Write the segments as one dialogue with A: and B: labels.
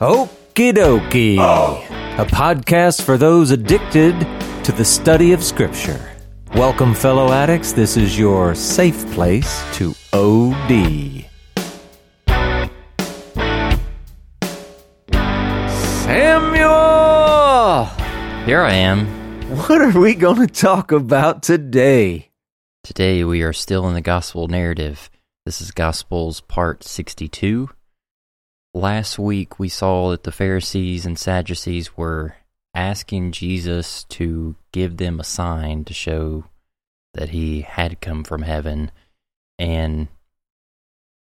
A: Okie dokie. Oh. A podcast for those addicted to the study of Scripture. Welcome, fellow addicts. This is your safe place to OD. Samuel!
B: Here I am.
A: What are we going to talk about today?
B: Today we are still in the gospel narrative. This is Gospels part 62. Last week we saw that the Pharisees and Sadducees were asking Jesus to give them a sign to show that he had come from heaven. And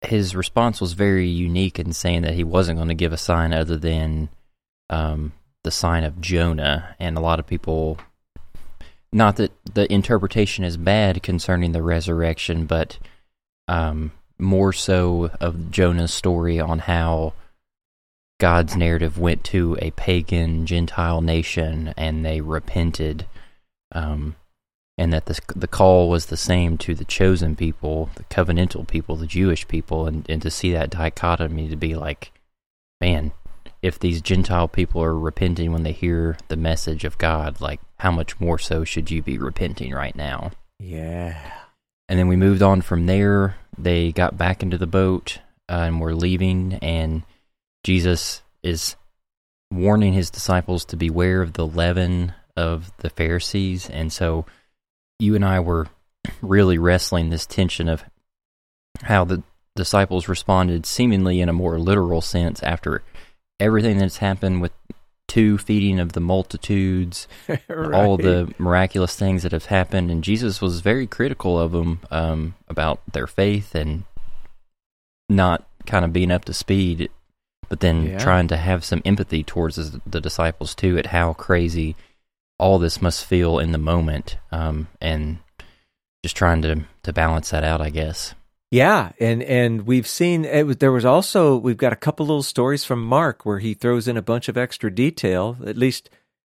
B: his response was very unique in saying that he wasn't going to give a sign other than um, the sign of Jonah. And a lot of people, not that the interpretation is bad concerning the resurrection, but um, more so of Jonah's story on how God's narrative went to a pagan Gentile nation and they repented, um, and that the the call was the same to the chosen people, the covenantal people, the Jewish people, and, and to see that dichotomy to be like, man, if these Gentile people are repenting when they hear the message of God, like how much more so should you be repenting right now?
A: Yeah.
B: And then we moved on from there. They got back into the boat uh, and were leaving, and Jesus is warning his disciples to beware of the leaven of the Pharisees. And so you and I were really wrestling this tension of how the disciples responded seemingly in a more literal sense after everything that's happened with two feeding of the multitudes,
A: right.
B: all the miraculous things that have happened, and Jesus was very critical of them um, about their faith and not kind of being up to speed, but then
A: Yeah.
B: trying to have some empathy towards the, the disciples too at how crazy all this must feel in the moment, um, and just trying to to balance that out, I guess.
A: Yeah, and and we've seen it was, there was also we've got a couple little stories from Mark where he throws in a bunch of extra detail, at least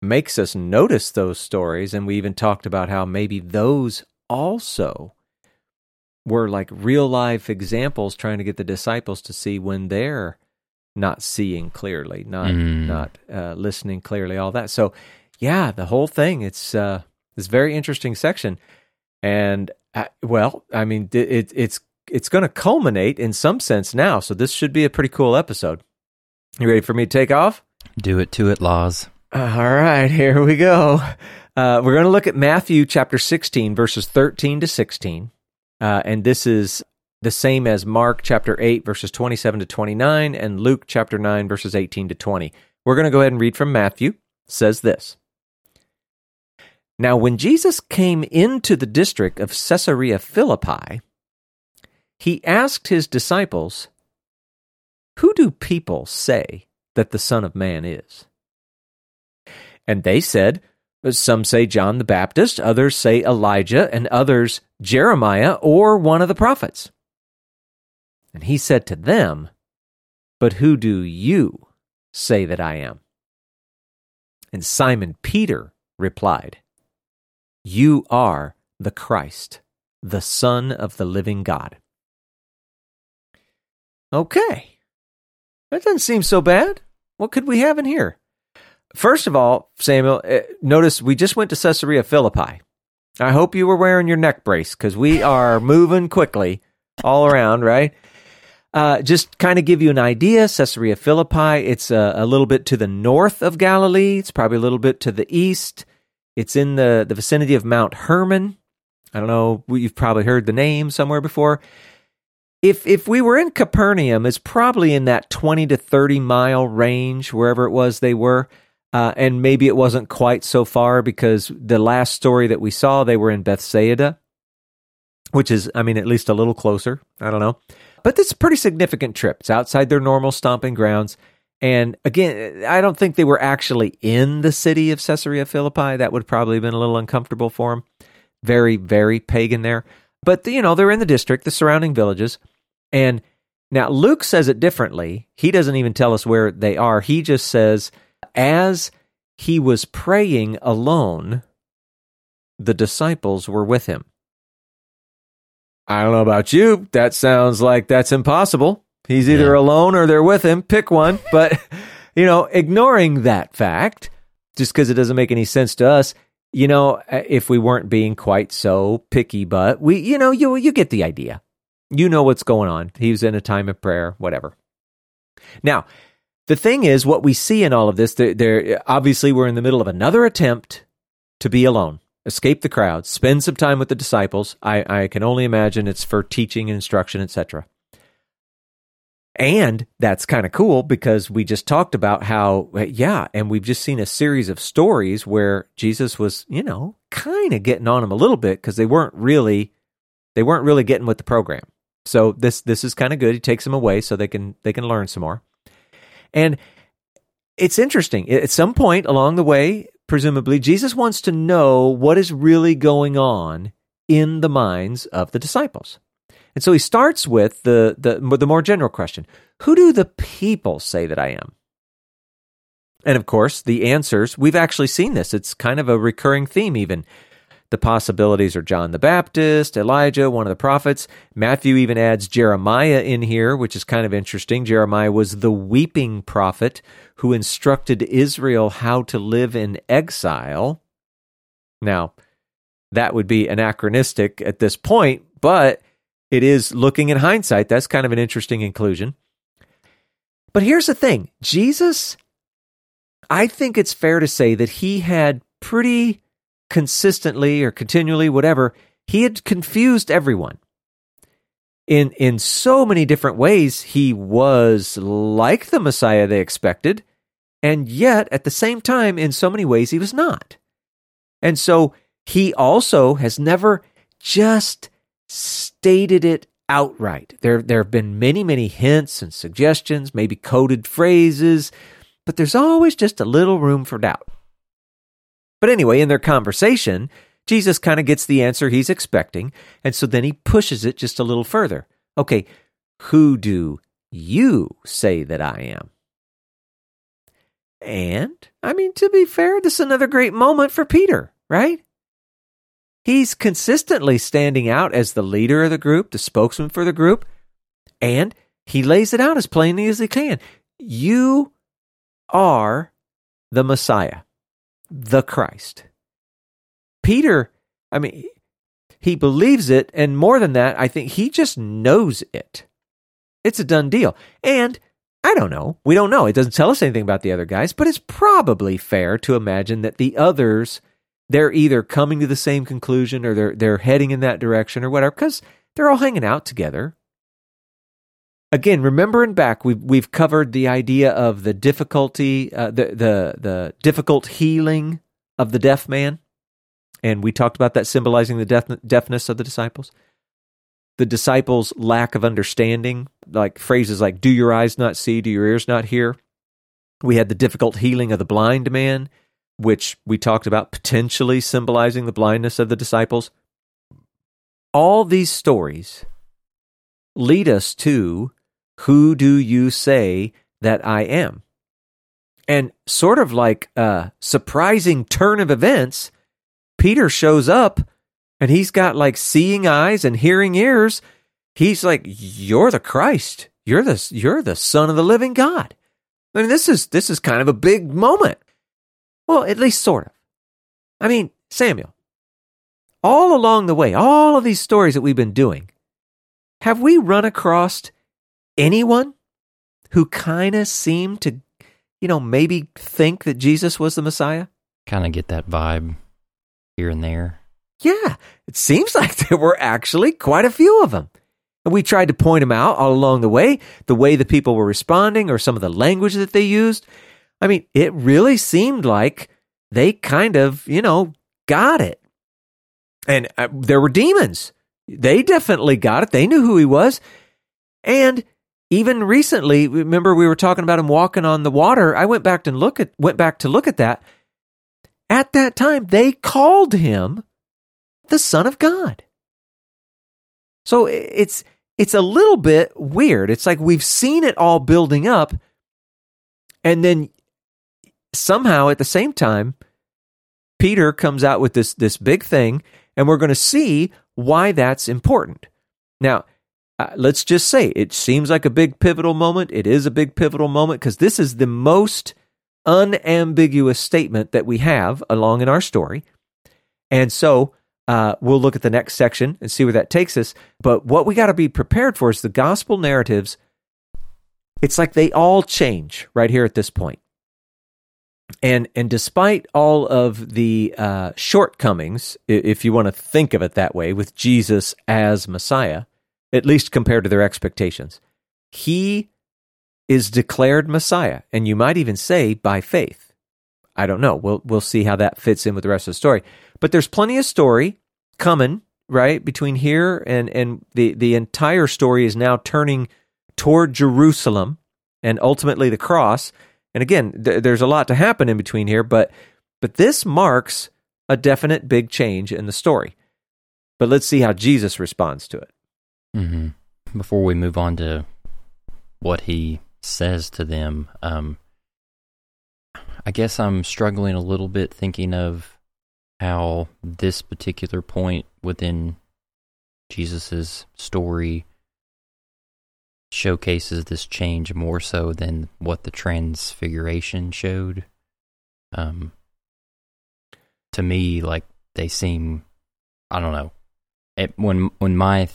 A: makes us notice those stories, and we even talked about how maybe those also were like real life examples trying to get the disciples to see when they're not seeing clearly, not
B: Mm.
A: not uh, listening clearly, all that. So, yeah, the whole thing it's uh, this very interesting section, and uh, well, I mean, it it's it's going to culminate in some sense now. So this should be a pretty cool episode. You ready for me to take off?
B: Do it to it, laws.
A: All right, here we go. Uh, we're going to look at Matthew chapter 16, verses 13 to 16. Uh, and this is the same as Mark chapter 8, verses 27 to 29, and Luke chapter 9, verses 18 to 20. We're going to go ahead and read from Matthew. It says this Now, when Jesus came into the district of Caesarea Philippi, he asked his disciples, Who do people say that the Son of Man is? And they said, Some say John the Baptist, others say Elijah, and others Jeremiah or one of the prophets. And he said to them, But who do you say that I am? And Simon Peter replied, You are the Christ, the Son of the living God. Okay. That doesn't seem so bad. What could we have in here? First of all, Samuel, uh, notice we just went to Caesarea Philippi. I hope you were wearing your neck brace because we are moving quickly all around, right? Uh, just kind of give you an idea, Caesarea Philippi, it's a, a little bit to the north of Galilee. It's probably a little bit to the east. It's in the, the vicinity of Mount Hermon. I don't know, you've probably heard the name somewhere before. If if we were in Capernaum, it's probably in that 20 to 30 mile range, wherever it was they were. Uh, and maybe it wasn't quite so far because the last story that we saw, they were in Bethsaida, which is, I mean, at least a little closer. I don't know. But it's a pretty significant trip. It's outside their normal stomping grounds. And again, I don't think they were actually in the city of Caesarea Philippi. That would probably have been a little uncomfortable for them. Very, very pagan there. But, you know, they're in the district, the surrounding villages. And now Luke says it differently. He doesn't even tell us where they are. He just says, as he was praying alone, the disciples were with him. I don't know about you. That sounds like that's impossible. He's either
B: Yeah.
A: alone or they're with him. Pick one. But you know, ignoring that fact, just because it doesn't make any sense to us, you know, if we weren't being quite so picky, but we, you know, you you get the idea. You know what's going on. He was in a time of prayer, whatever. Now, the thing is, what we see in all of this, there, obviously we're in the middle of another attempt to be alone, escape the crowd, spend some time with the disciples. I, I can only imagine it's for teaching and instruction, etc. And that's kind of cool because we just talked about how, yeah, and we've just seen a series of stories where Jesus was, you know, kind of getting on them a little bit because they weren't really, they weren't really getting with the program. So this this is kind of good. He takes them away so they can they can learn some more. And it's interesting. At some point along the way, presumably, Jesus wants to know what is really going on in the minds of the disciples. And so he starts with the, the, the more general question Who do the people say that I am? And of course, the answers, we've actually seen this. It's kind of a recurring theme, even. The possibilities are John the Baptist, Elijah, one of the prophets. Matthew even adds Jeremiah in here, which is kind of interesting. Jeremiah was the weeping prophet who instructed Israel how to live in exile. Now, that would be anachronistic at this point, but it is looking in hindsight. That's kind of an interesting inclusion. But here's the thing Jesus, I think it's fair to say that he had pretty consistently or continually, whatever, he had confused everyone. In, in so many different ways, he was like the Messiah they expected, and yet at the same time, in so many ways, he was not. And so he also has never just stated it outright. There, there have been many, many hints and suggestions, maybe coded phrases, but there's always just a little room for doubt. But anyway, in their conversation, Jesus kind of gets the answer he's expecting, and so then he pushes it just a little further. Okay, who do you say that I am? And, I mean, to be fair, this is another great moment for Peter, right? He's consistently standing out as the leader of the group, the spokesman for the group, and he lays it out as plainly as he can. You are the Messiah, the Christ. Peter, I mean, he believes it, and more than that, I think he just knows it. It's a done deal. And I don't know. We don't know. It doesn't tell us anything about the other guys, but it's probably fair to imagine that the others they're either coming to the same conclusion or they're they're heading in that direction or whatever because they're all hanging out together. Again, remembering back, we've we've covered the idea of the difficulty, uh, the the the difficult healing of the deaf man, and we talked about that symbolizing the deaf, deafness of the disciples. The disciples' lack of understanding, like phrases like "Do your eyes not see? Do your ears not hear?" We had the difficult healing of the blind man which we talked about potentially symbolizing the blindness of the disciples. All these stories lead us to who do you say that I am? And sort of like a surprising turn of events, Peter shows up and he's got like seeing eyes and hearing ears. He's like, You're the Christ. You're the you're the Son of the living God. I mean, this is this is kind of a big moment. Well, at least sort of. I mean, Samuel, all along the way, all of these stories that we've been doing, have we run across anyone who kind of seemed to, you know, maybe think that Jesus was the Messiah?
B: Kind of get that vibe here and there.
A: Yeah, it seems like there were actually quite a few of them. And we tried to point them out all along the way, the way the people were responding or some of the language that they used. I mean, it really seemed like they kind of, you know, got it. And uh, there were demons. They definitely got it. They knew who he was. And even recently, remember we were talking about him walking on the water. I went back and look at went back to look at that. At that time, they called him the Son of God. So it's it's a little bit weird. It's like we've seen it all building up, and then somehow at the same time, Peter comes out with this, this big thing, and we're going to see why that's important. Now, uh, let's just say it seems like a big pivotal moment. It is a big pivotal moment because this is the most unambiguous statement that we have along in our story. And so uh, we'll look at the next section and see where that takes us. But what we got to be prepared for is the gospel narratives. It's like they all change right here at this point. And and despite all of the uh, shortcomings, if you want to think of it that way, with Jesus as Messiah, at least compared to their expectations, he is declared Messiah, and you might even say by faith. I don't know. We'll we'll see how that fits in with the rest of the story. But there's plenty of story coming, right? Between here and and the the entire story is now turning toward Jerusalem and ultimately the cross. And again, th- there's a lot to happen in between here, but but this marks a definite big change in the story. But let's see how Jesus responds to it.
B: Mm-hmm. Before we move on to what he says to them, um, I guess I'm struggling a little bit thinking of how this particular point within Jesus's story showcases this change more so than what the transfiguration showed. Um, to me, like they seem, I don't know. It, when when my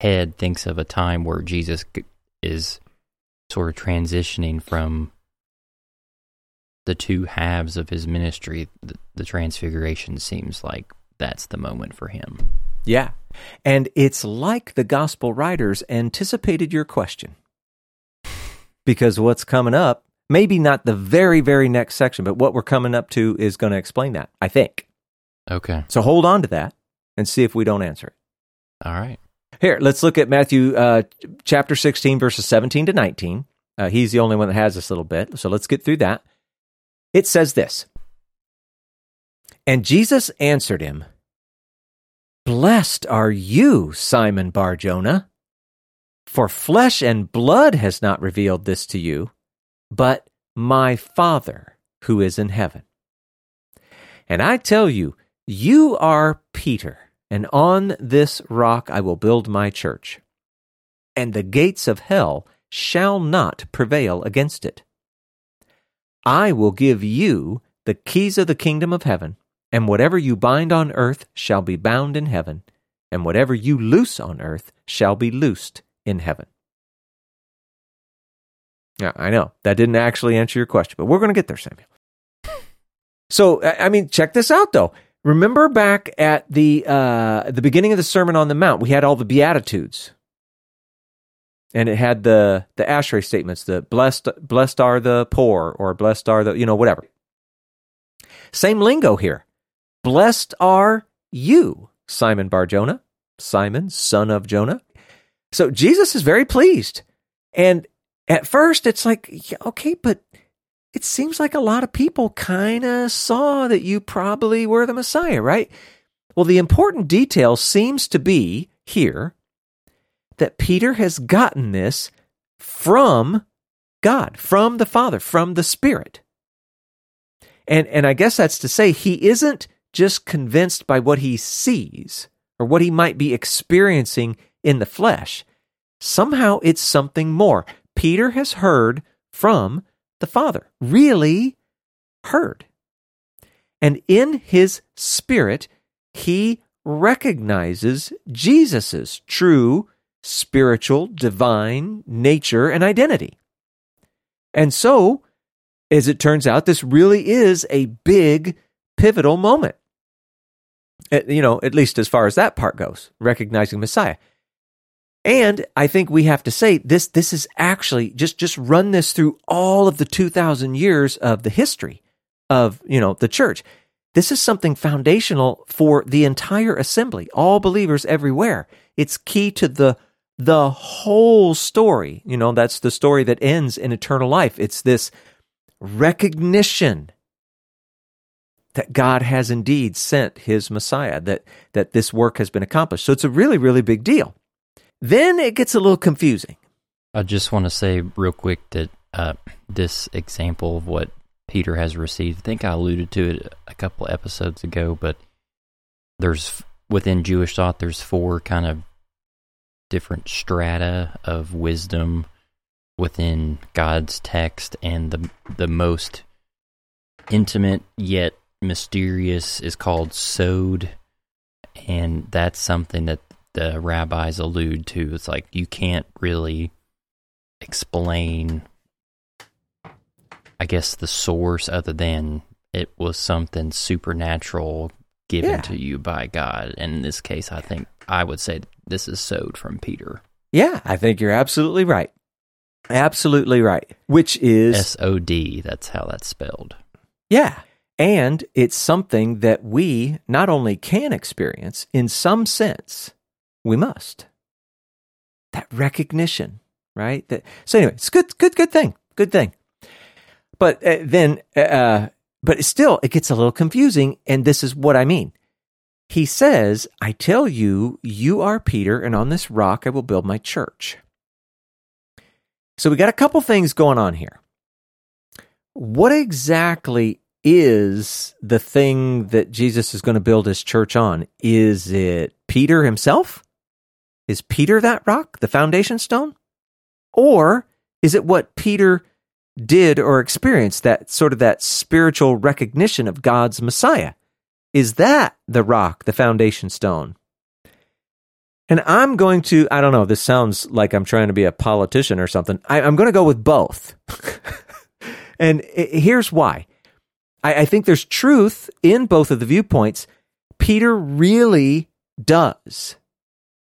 B: head thinks of a time where Jesus is sort of transitioning from the two halves of his ministry, the, the transfiguration seems like that's the moment for him.
A: Yeah. And it's like the gospel writers anticipated your question. Because what's coming up, maybe not the very, very next section, but what we're coming up to is going to explain that, I think.
B: Okay.
A: So hold on to that and see if we don't answer it.
B: All right.
A: Here, let's look at Matthew uh, chapter 16, verses 17 to 19. Uh, he's the only one that has this little bit. So let's get through that. It says this And Jesus answered him, Blessed are you, Simon Bar Jonah, for flesh and blood has not revealed this to you, but my Father who is in heaven. And I tell you, you are Peter, and on this rock I will build my church, and the gates of hell shall not prevail against it. I will give you the keys of the kingdom of heaven, and whatever you bind on earth shall be bound in heaven, and whatever you loose on earth shall be loosed in heaven. Yeah, I know that didn't actually answer your question, but we're going to get there, Samuel. So, I mean, check this out, though. Remember back at the uh, the beginning of the Sermon on the Mount, we had all the beatitudes, and it had the the ashrei statements the blessed blessed are the poor or blessed are the you know whatever. Same lingo here. Blessed are you simon barjona simon son of jonah. So jesus is very pleased. And at first it's like okay but it seems like a lot of people kind of saw that you probably were the messiah right well the important detail seems to be here that Peter has gotten this from God, from the Father, from the Spirit. And, and I guess that's to say he isn't just convinced by what he sees or what he might be experiencing in the flesh. Somehow it's something more. Peter has heard from the Father, really heard. And in his spirit, he recognizes Jesus' true spiritual, divine nature and identity. And so, as it turns out, this really is a big pivotal moment. You know, at least as far as that part goes, recognizing Messiah. And I think we have to say this this is actually just just run this through all of the 2000 years of the history of, you know, the church. This is something foundational for the entire assembly, all believers everywhere. It's key to the the whole story. You know, that's the story that ends in eternal life. It's this recognition that God has indeed sent his Messiah, that, that this work has been accomplished. So it's a really, really big deal. Then it gets a little confusing.
B: I just want to say real quick that uh, this example of what Peter has received, I think I alluded to it a couple episodes ago, but there's within Jewish thought, there's four kind of different strata of wisdom within God's text, and the the most intimate yet mysterious is called sod, and that's something that the rabbis allude to. It's like you can't really explain, I guess, the source other than it was something supernatural given
A: Yeah.
B: to you by God. And in this case, I think I would say this is sod from Peter.
A: Yeah, I think you're absolutely right. Absolutely right. Which is
B: S O D. That's how that's spelled.
A: Yeah. And it's something that we not only can experience, in some sense, we must. That recognition, right? That, so anyway, it's good, good, good thing, good thing. But uh, then, uh, but still, it gets a little confusing. And this is what I mean. He says, I tell you, you are Peter, and on this rock I will build my church. So we got a couple things going on here. What exactly is the thing that Jesus is going to build his church on? Is it Peter himself? Is Peter that rock, the foundation stone? Or is it what Peter did or experienced, that sort of that spiritual recognition of God's Messiah? Is that the rock, the foundation stone? And I'm going to, I don't know, this sounds like I'm trying to be a politician or something. I, I'm going to go with both. and i- here's why I, I think there's truth in both of the viewpoints. Peter really does,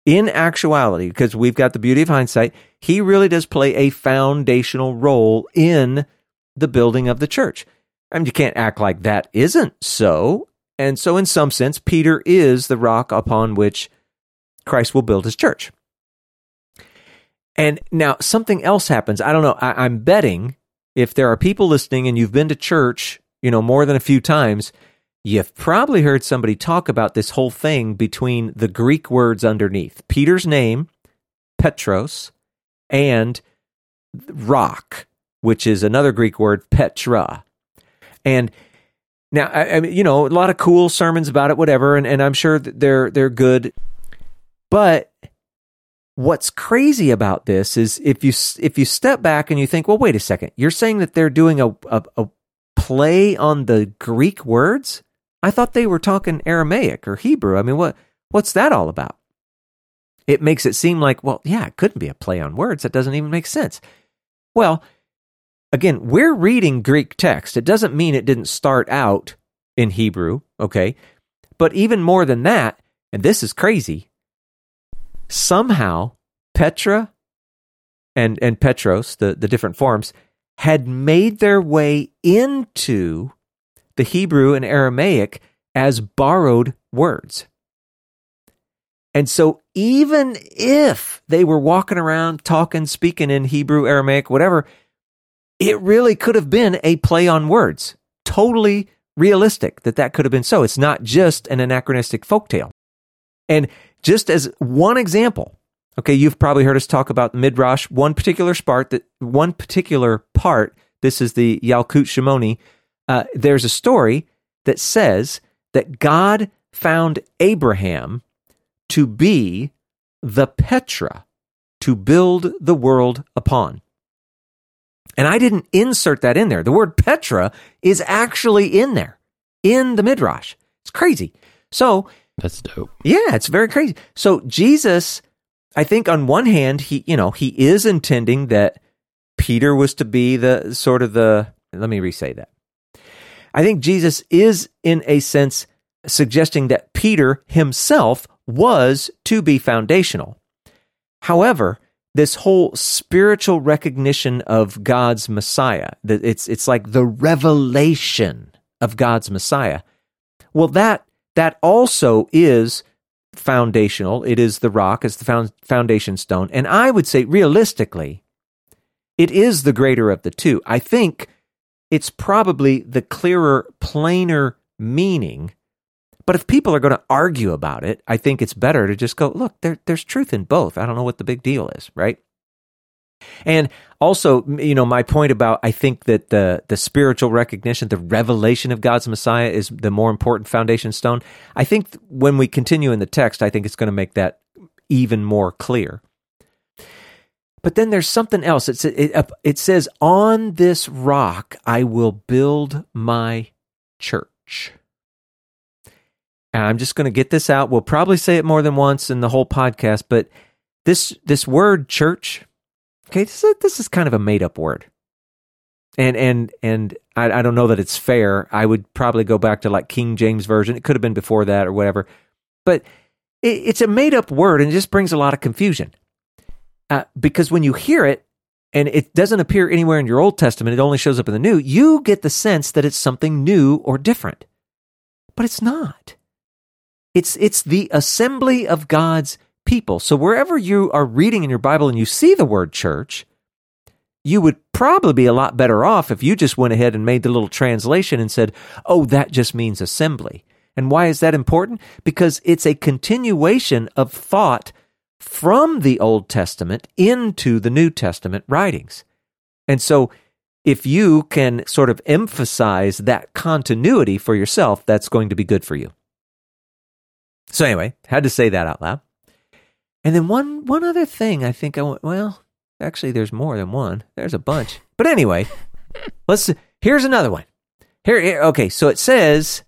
A: in actuality, because we've got the beauty of hindsight, he really does play a foundational role in the building of the church. I mean, you can't act like that isn't so. And so, in some sense, Peter is the rock upon which Christ will build his church. And now something else happens. I don't know. I, I'm betting if there are people listening and you've been to church, you know, more than a few times, you've probably heard somebody talk about this whole thing between the Greek words underneath Peter's name, Petros, and rock, which is another Greek word, Petra. And now, I, I mean, you know, a lot of cool sermons about it, whatever, and, and I'm sure that they're they're good. But what's crazy about this is if you if you step back and you think, well, wait a second, you're saying that they're doing a a, a play on the Greek words? I thought they were talking Aramaic or Hebrew. I mean, what what's that all about? It makes it seem like, well, yeah, it couldn't be a play on words. That doesn't even make sense. Well, again, we're reading Greek text. It doesn't mean it didn't start out in Hebrew, okay? But even more than that, and this is crazy, somehow Petra and, and Petros, the, the different forms, had made their way into the Hebrew and Aramaic as borrowed words. And so, even if they were walking around talking, speaking in Hebrew, Aramaic, whatever, it really could have been a play on words. Totally realistic that that could have been so. It's not just an anachronistic folktale. And just as one example, okay, you've probably heard us talk about Midrash, one particular part that one particular part. This is the Yalkut Shimoni. Uh, there's a story that says that God found Abraham to be the Petra to build the world upon. And I didn't insert that in there. The word Petra is actually in there in the Midrash. It's crazy. So,
B: That's dope.
A: yeah, it's very crazy. So Jesus, I think on one hand, he, you know, he is intending that Peter was to be the sort of the, let me re-say that. I think Jesus is in a sense suggesting that Peter himself was to be foundational. However, this whole spiritual recognition of God's Messiah, it's it's like the revelation of God's Messiah. Well, that that also is foundational. It is the rock, it's the foundation stone. And I would say realistically, it is the greater of the two. I think it's probably the clearer, plainer meaning. But if people are going to argue about it, I think it's better to just go, look, there, there's truth in both. I don't know what the big deal is, right? And also, you know, my point about I think that the the spiritual recognition, the revelation of God's Messiah is the more important foundation stone. I think when we continue in the text, I think it's going to make that even more clear. But then there's something else. It's, it, it says, On this rock I will build my church. And I'm just going to get this out. We'll probably say it more than once in the whole podcast, but this this word church, okay, this is, this is kind of a made up word. And and and I, I don't know that it's fair. I would probably go back to like King James version. It could have been before that or whatever, but it, it's a made up word and it just brings a lot of confusion. Uh, because when you hear it and it doesn't appear anywhere in your Old Testament, it only shows up in the New, you get the sense that it's something new or different. But it's not. It's, it's the assembly of God's people. So wherever you are reading in your Bible and you see the word church, you would probably be a lot better off if you just went ahead and made the little translation and said, oh, that just means assembly. And why is that important? Because it's a continuation of thought from the Old Testament into the New Testament writings. And so, if you can sort of emphasize that continuity for yourself, that's going to be good for you. So, anyway, had to say that out loud. And then one one other thing I think I want, well, actually, there's more than one. There's a bunch. But anyway, let's, here's another one. Here, here okay, so it says,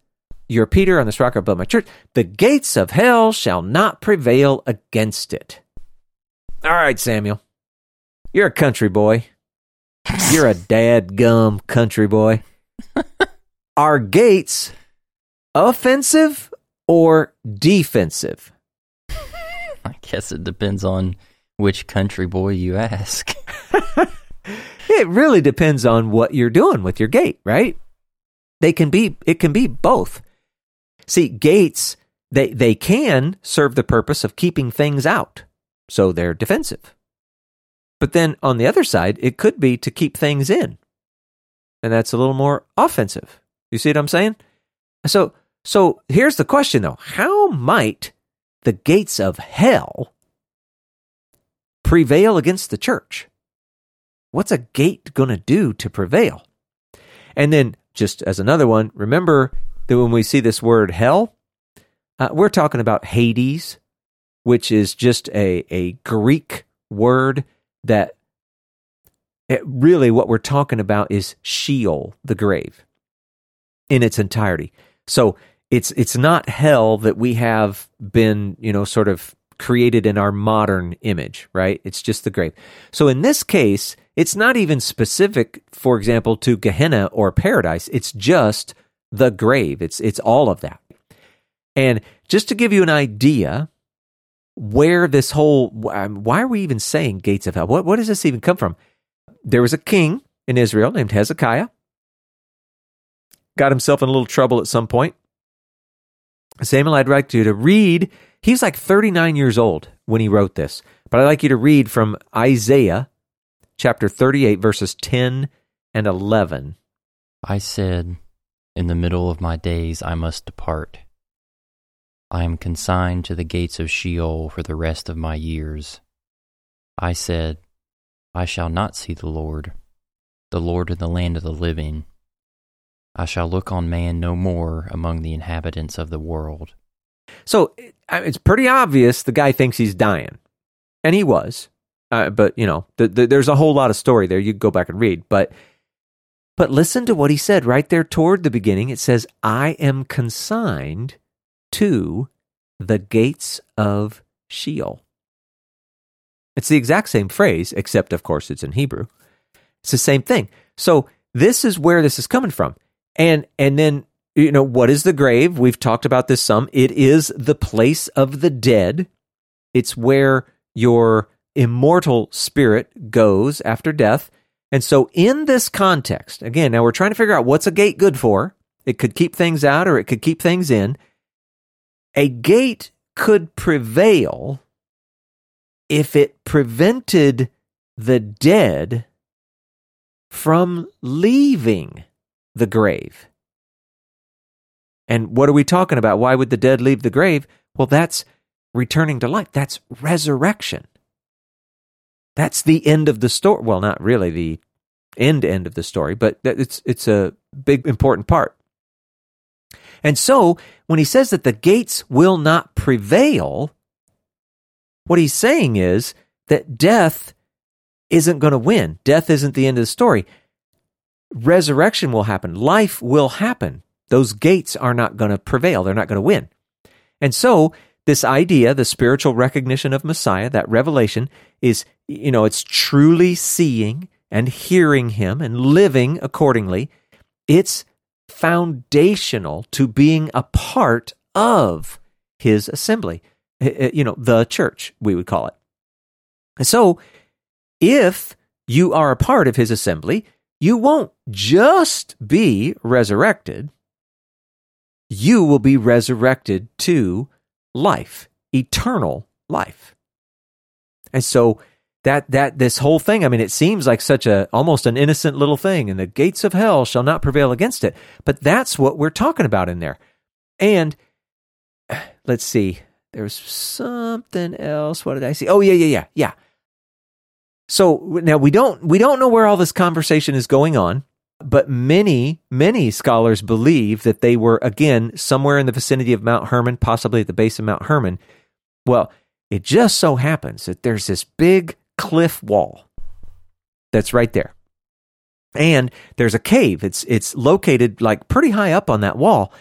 A: you're Peter on this rock I build my church. The gates of hell shall not prevail against it. All right, Samuel. You're a country boy. You're a dad gum country boy. Are gates offensive or defensive?
B: I guess it depends on which country boy you ask.
A: it really depends on what you're doing with your gate, right? They can be it can be both. See, gates, they, they can serve the purpose of keeping things out, so they're defensive. But then on the other side, it could be to keep things in, and that's a little more offensive. You see what I'm saying? So, so here's the question though How might the gates of hell prevail against the church? What's a gate going to do to prevail? And then, just as another one, remember that when we see this word hell, uh, we're talking about Hades, which is just a, a Greek word that it, really what we're talking about is Sheol, the grave, in its entirety. So it's it's not hell that we have been, you know, sort of created in our modern image, right? It's just the grave. So in this case, it's not even specific, for example, to Gehenna or paradise. It's just the grave. It's it's all of that. And just to give you an idea where this whole um, why are we even saying gates of hell? What what does this even come from? There was a king in Israel named Hezekiah. Got himself in a little trouble at some point. Samuel, I'd like you to read. He's like 39 years old when he wrote this, but I'd like you to read from Isaiah chapter 38, verses 10 and 11.
B: I said, in the middle of my days I must depart. I am consigned to the gates of Sheol for the rest of my years. I said, I shall not see the Lord, the Lord in the land of the living. I shall look on man no more among the inhabitants of the world.
A: So it's pretty obvious the guy thinks he's dying. And he was. Uh, but, you know, the, the, there's a whole lot of story there. You go back and read. But but listen to what he said right there toward the beginning. It says, I am consigned to the gates of Sheol. It's the exact same phrase, except, of course, it's in Hebrew. It's the same thing. So this is where this is coming from. And and then you know what is the grave? We've talked about this some. It is the place of the dead. It's where your immortal spirit goes after death. And so, in this context, again, now we're trying to figure out what's a gate good for. It could keep things out or it could keep things in. A gate could prevail if it prevented the dead from leaving the grave. And what are we talking about? Why would the dead leave the grave? Well, that's returning to life. That's resurrection. That's the end of the story. Well, not really the end end of the story, but it's it's a big important part. And so, when he says that the gates will not prevail, what he's saying is that death isn't going to win. Death isn't the end of the story. Resurrection will happen. Life will happen. Those gates are not going to prevail. They're not going to win. And so, this idea, the spiritual recognition of Messiah, that revelation is, you know, it's truly seeing and hearing him and living accordingly. It's foundational to being a part of his assembly, eh, eh, you know, the church, we would call it. And so, if you are a part of his assembly, you won't just be resurrected, you will be resurrected to life, eternal life. And so that that this whole thing, I mean, it seems like such a almost an innocent little thing, and the gates of hell shall not prevail against it. But that's what we're talking about in there. And let's see, there's something else. What did I see? Oh yeah, yeah, yeah, yeah. So now we don't we don't know where all this conversation is going on, but many many scholars believe that they were again somewhere in the vicinity of Mount Hermon, possibly at the base of Mount Hermon. Well, it just so happens that there's this big cliff wall that's right there. And there's a cave. It's it's located like pretty high up on that wall,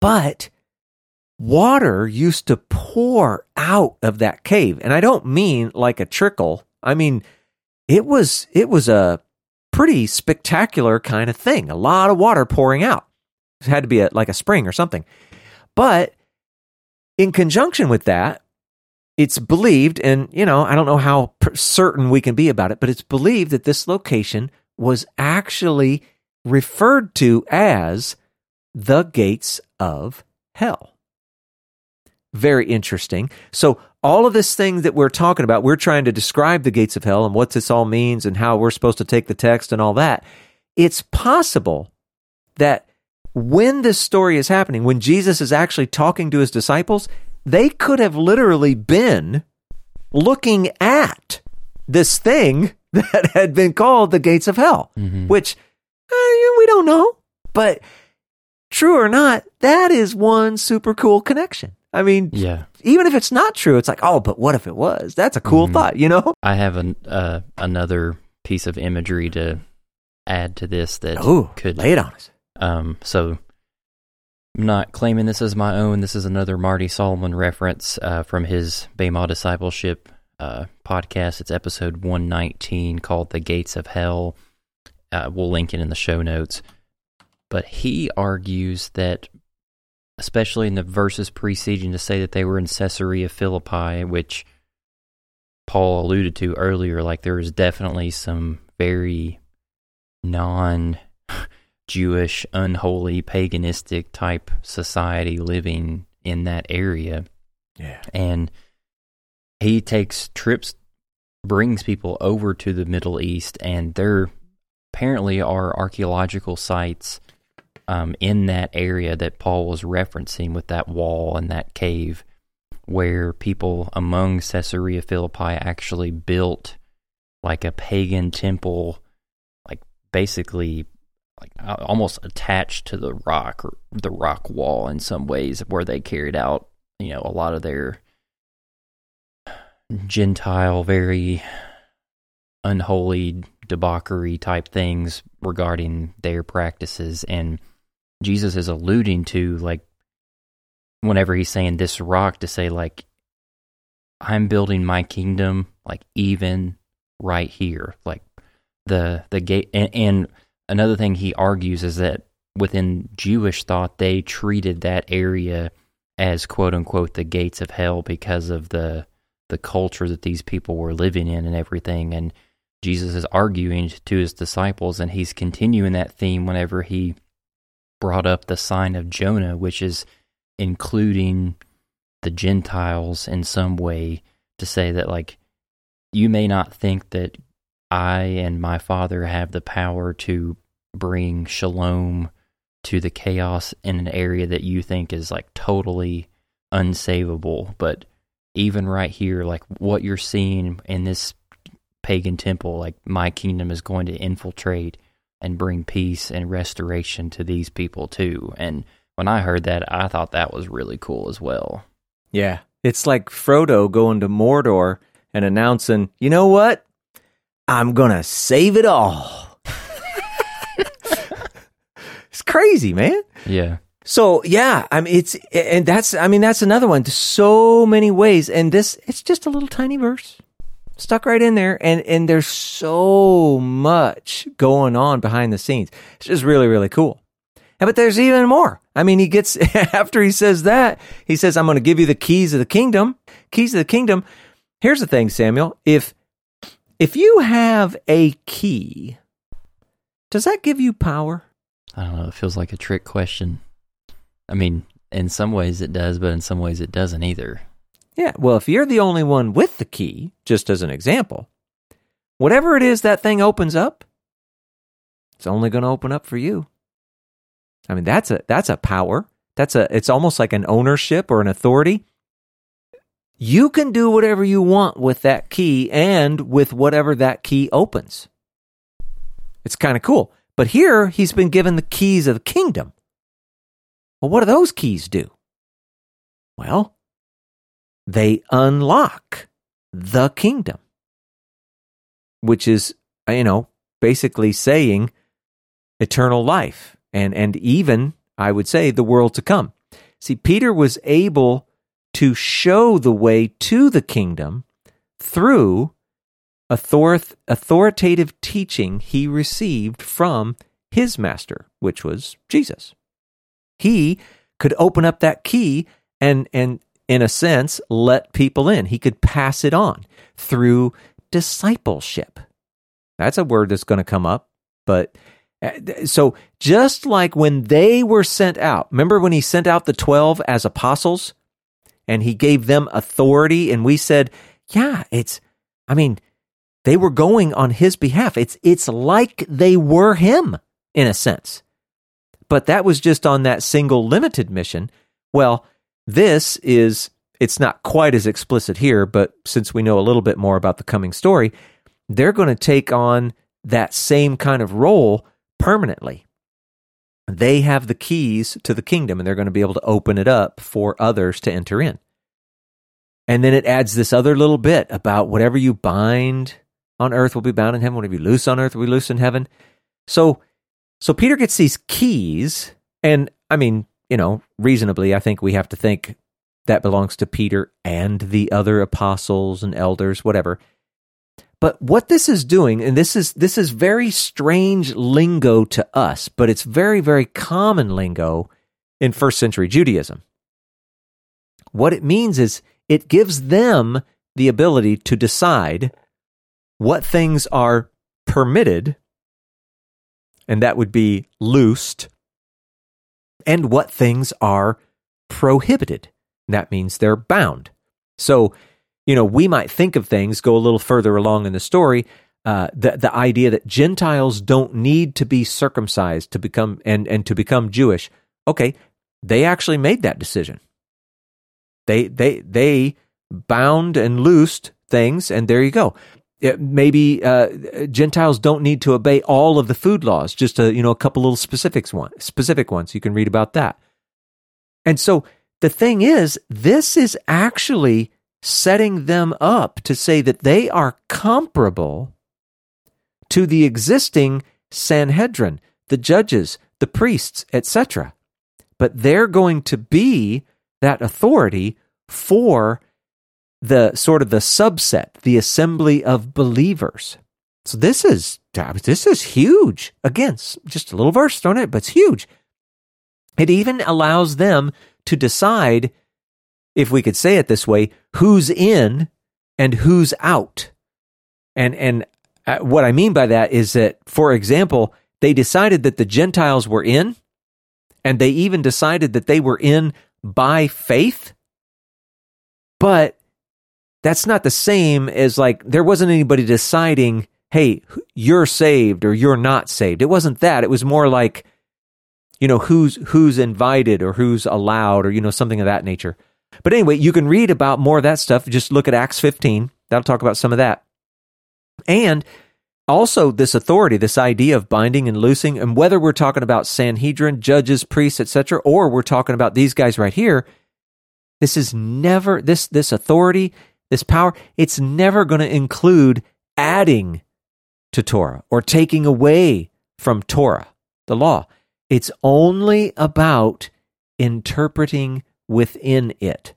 A: but water used to pour out of that cave. And I don't mean like a trickle. I mean it was it was a pretty spectacular kind of thing. A lot of water pouring out. It had to be a, like a spring or something. But in conjunction with that, it's believed, and you know, I don't know how certain we can be about it, but it's believed that this location was actually referred to as the gates of hell. Very interesting. So all of this thing that we're talking about, we're trying to describe the gates of hell and what this all means and how we're supposed to take the text and all that. It's possible that when this story is happening, when Jesus is actually talking to his disciples, they could have literally been looking at this thing that had been called the gates of hell, mm-hmm. which uh, we don't know. But true or not, that is one super cool connection. I mean,
B: yeah.
A: Even if it's not true, it's like, oh, but what if it was? That's a cool mm-hmm. thought, you know.
B: I have an uh, another piece of imagery to add to this that
A: Ooh, could lay it on us.
B: Um, so I'm not claiming this as my own. This is another Marty Solomon reference uh, from his Bema Discipleship uh, podcast. It's episode 119 called "The Gates of Hell." Uh, we'll link it in the show notes. But he argues that especially in the verses preceding to say that they were in Caesarea Philippi, which Paul alluded to earlier. Like there is definitely some very non Jewish, unholy, paganistic type society living in that area.
A: Yeah.
B: And he takes trips, brings people over to the Middle East, and there apparently are archaeological sites um, in that area that Paul was referencing with that wall and that cave, where people among Caesarea Philippi actually built like a pagan temple, like basically like almost attached to the rock or the rock wall in some ways, where they carried out you know a lot of their Gentile, very unholy debauchery type things regarding their practices and Jesus is alluding to, like, whenever he's saying this rock, to say, like, I'm building my kingdom, like, even right here. Like, the, the gate. And, and another thing he argues is that within Jewish thought, they treated that area as quote unquote the gates of hell because of the the culture that these people were living in and everything and Jesus is arguing to his disciples and he's continuing that theme whenever he brought up the sign of Jonah, which is including the Gentiles in some way to say that, like, you may not think that I and my Father have the power to bring shalom to the chaos in an area that you think is like totally unsavable. But even right here, like what you're seeing in this pagan temple, like my kingdom is going to infiltrate and bring peace and restoration to these people too. And when I heard that, I thought that was really cool as well.
A: Yeah. It's like Frodo going to Mordor and announcing, you know what? I'm going to save it all. it's crazy, man.
B: Yeah.
A: So yeah, I mean it's and that's I mean that's another one. So many ways, and this it's just a little tiny verse stuck right in there, and and there's so much going on behind the scenes. It's just really really cool. But there's even more. I mean, he gets after he says that he says, "I'm going to give you the keys of the kingdom." Keys of the kingdom. Here's the thing, Samuel. If if you have a key, does that give you power?
B: I don't know. It feels like a trick question. I mean, in some ways it does, but in some ways it doesn't either.
A: Yeah, well, if you're the only one with the key, just as an example, whatever it is that thing opens up, it's only going to open up for you. I mean, that's a that's a power. That's a it's almost like an ownership or an authority. You can do whatever you want with that key and with whatever that key opens. It's kind of cool. But here he's been given the keys of the kingdom. Well, what do those keys do? Well, they unlock the kingdom, which is, you know, basically saying eternal life and, and even, I would say, the world to come. See, Peter was able to show the way to the kingdom through author- authoritative teaching he received from his master, which was Jesus. He could open up that key and and in a sense let people in. He could pass it on through discipleship. That's a word that's going to come up, but uh, so just like when they were sent out, remember when he sent out the 12 as apostles and he gave them authority and we said, yeah, it's I mean, they were going on his behalf. It's it's like they were him in a sense but that was just on that single limited mission. Well, this is, it's not quite as explicit here, but since we know a little bit more about the coming story, they're going to take on that same kind of role permanently. They have the keys to the kingdom and they're going to be able to open it up for others to enter in. And then it adds this other little bit about whatever you bind on earth will be bound in heaven, whatever you loose on earth will be loose in heaven. So so Peter gets these keys, and I mean, you know, reasonably, I think we have to think that belongs to Peter and the other apostles and elders, whatever. But what this is doing, and this is this is very strange lingo to us, but it's very, very common lingo in first century Judaism. What it means is it gives them the ability to decide what things are permitted and that would be loosed, and what things are prohibited. That means they're bound. So, you know, we might think of things, go a little further along in the story, uh, the the idea that Gentiles don't need to be circumcised to become and and to become Jewish. Okay, they actually made that decision. They they they bound and loosed things, and there you go maybe uh, Gentiles don't need to obey all of the food laws, just a you know a couple little specifics one specific ones. You can read about that. And so the thing is, this is actually setting them up to say that they are comparable to the existing Sanhedrin, the judges, the priests, etc. But they're going to be that authority for the sort of the subset, the assembly of believers. So this is this is huge. Again, just a little verse thrown in, but it's huge. It even allows them to decide, if we could say it this way, who's in and who's out. And and uh, what I mean by that is that, for example, they decided that the Gentiles were in, and they even decided that they were in by faith. But that's not the same as like there wasn't anybody deciding, hey, you're saved or you're not saved. It wasn't that. It was more like, you know, who's who's invited or who's allowed or you know something of that nature. But anyway, you can read about more of that stuff. Just look at Acts 15. That'll talk about some of that. And also this authority, this idea of binding and loosing, and whether we're talking about Sanhedrin, judges, priests, etc., or we're talking about these guys right here, This is never this this authority, this power, it's never going to include adding to Torah or taking away from Torah, the law. It's only about interpreting within it.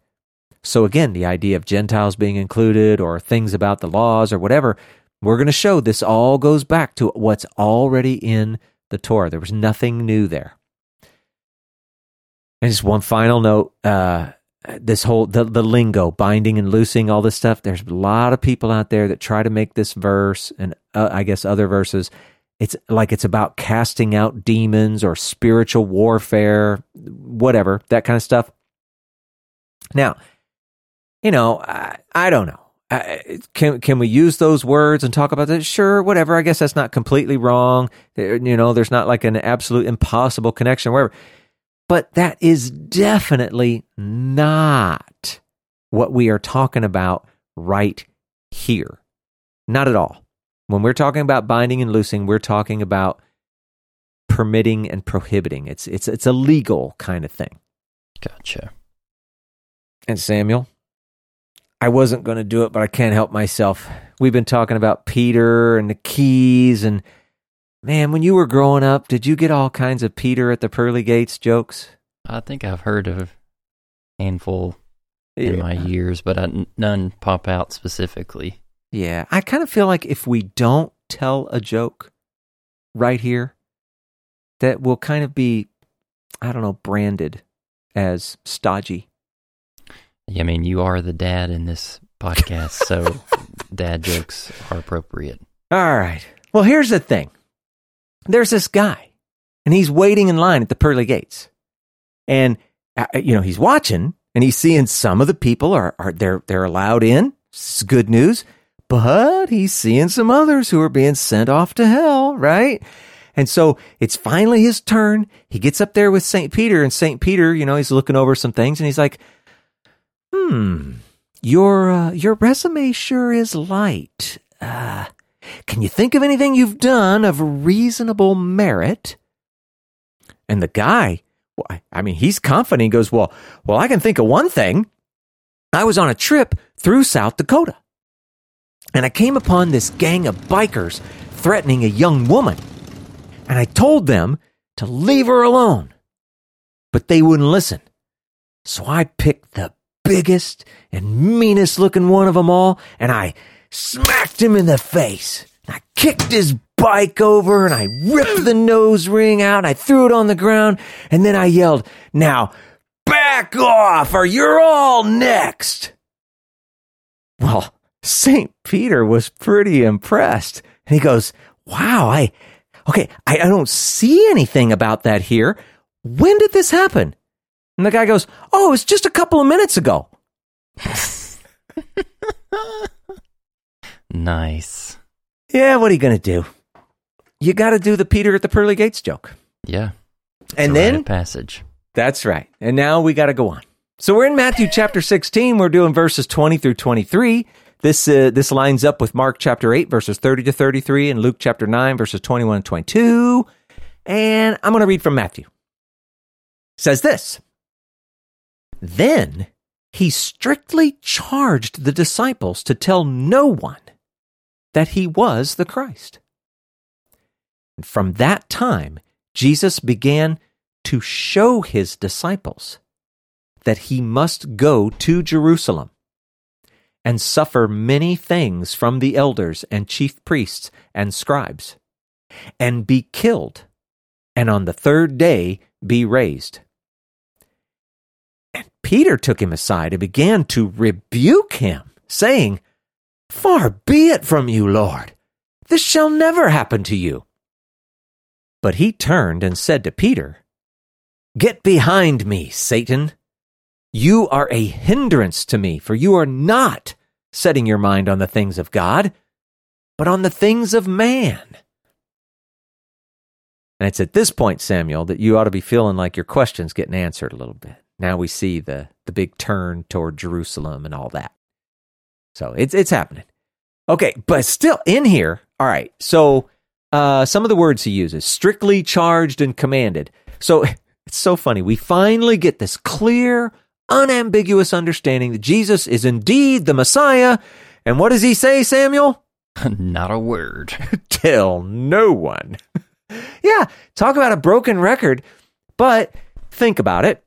A: So again, the idea of Gentiles being included or things about the laws or whatever, we're going to show this all goes back to what's already in the Torah. There was nothing new there. And just one final note, uh, this whole the, the lingo binding and loosing all this stuff there's a lot of people out there that try to make this verse and uh, i guess other verses it's like it's about casting out demons or spiritual warfare whatever that kind of stuff now you know i, I don't know can can we use those words and talk about that? Sure, whatever. I guess that's not completely wrong. You know, there's not like an absolute impossible connection, whatever. But that is definitely not what we are talking about right here. Not at all. When we're talking about binding and loosing, we're talking about permitting and prohibiting. It's it's it's a legal kind of thing.
B: Gotcha.
A: And Samuel, I wasn't going to do it, but I can't help myself. We've been talking about Peter and the keys and Man, when you were growing up, did you get all kinds of Peter at the pearly gates jokes?
B: I think I've heard of a handful in my years, but I, none pop out specifically.
A: Yeah, I kind of feel like if we don't tell a joke right here, that will kind of be, I don't know, branded as stodgy.
B: Yeah, I mean, you are the dad in this podcast, so dad jokes are appropriate.
A: All right. Well, here's the thing there's this guy and he's waiting in line at the pearly gates. And, uh, you know, he's watching and he's seeing some of the people are, are they're, they're allowed in. It's good news. But he's seeing some others who are being sent off to hell, right? And so it's finally his turn. He gets up there with St. Peter, and St. Peter, you know, he's looking over some things and he's like, hmm, your, uh, your resume sure is light. Uh, can you think of anything you've done of reasonable merit? And the guy, I mean, he's confident. He goes, Well, well, I can think of one thing. I was on a trip through South Dakota, and I came upon this gang of bikers threatening a young woman. And I told them to leave her alone, but they wouldn't listen. So I picked the biggest and meanest looking one of them all, and I smacked him in the face. I kicked his bike over and I ripped the nose ring out. I threw it on the ground and then I yelled, Now back off or you're all next. Well, St. Peter was pretty impressed. And he goes, Wow, I, okay, I, I don't see anything about that here. When did this happen? And the guy goes, Oh, it's just a couple of minutes ago.
B: Nice.
A: Yeah, what are you going to do? You got to do the Peter at the pearly gates joke.
B: Yeah.
A: And then
B: passage.
A: That's right. And now we got to go on. So we're in Matthew chapter 16. We're doing verses 20 through 23. This uh, this lines up with Mark chapter 8 verses 30 to 33 and Luke chapter 9 verses 21 and 22. And I'm going to read from Matthew. It says this. Then he strictly charged the disciples to tell no one that he was the Christ. And from that time, Jesus began to show his disciples that he must go to Jerusalem and suffer many things from the elders and chief priests and scribes, and be killed, and on the third day be raised. And Peter took him aside and began to rebuke him, saying, Far be it from you, Lord. This shall never happen to you. But he turned and said to Peter, Get behind me, Satan. You are a hindrance to me, for you are not setting your mind on the things of God, but on the things of man. And it's at this point, Samuel, that you ought to be feeling like your question's getting answered a little bit. Now we see the, the big turn toward Jerusalem and all that. So it's it's happening. Okay, but still in here. All right. So uh, some of the words he uses: strictly charged and commanded. So it's so funny. We finally get this clear, unambiguous understanding that Jesus is indeed the Messiah. And what does he say, Samuel?
B: Not a word.
A: Tell no one. yeah, talk about a broken record. But think about it.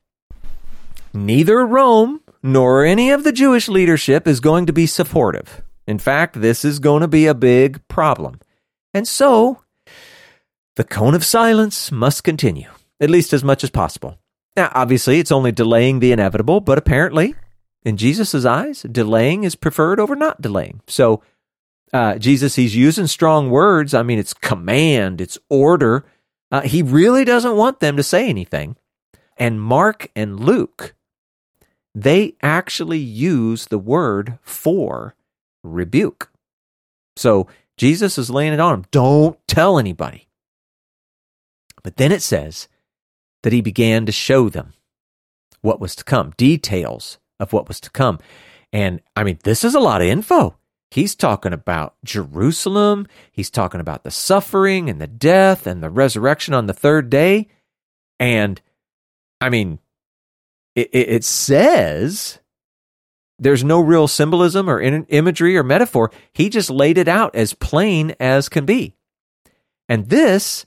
A: Neither Rome nor any of the Jewish leadership is going to be supportive. In fact, this is going to be a big problem. And so, the cone of silence must continue, at least as much as possible. Now, obviously, it's only delaying the inevitable, but apparently, in Jesus' eyes, delaying is preferred over not delaying. So, uh, Jesus, he's using strong words. I mean, it's command, it's order. Uh, he really doesn't want them to say anything. And Mark and Luke, they actually use the word for rebuke. So Jesus is laying it on them. Don't tell anybody. But then it says that he began to show them what was to come, details of what was to come. And I mean, this is a lot of info. He's talking about Jerusalem. He's talking about the suffering and the death and the resurrection on the third day. And I mean, it, it says there's no real symbolism or in, imagery or metaphor. He just laid it out as plain as can be. And this,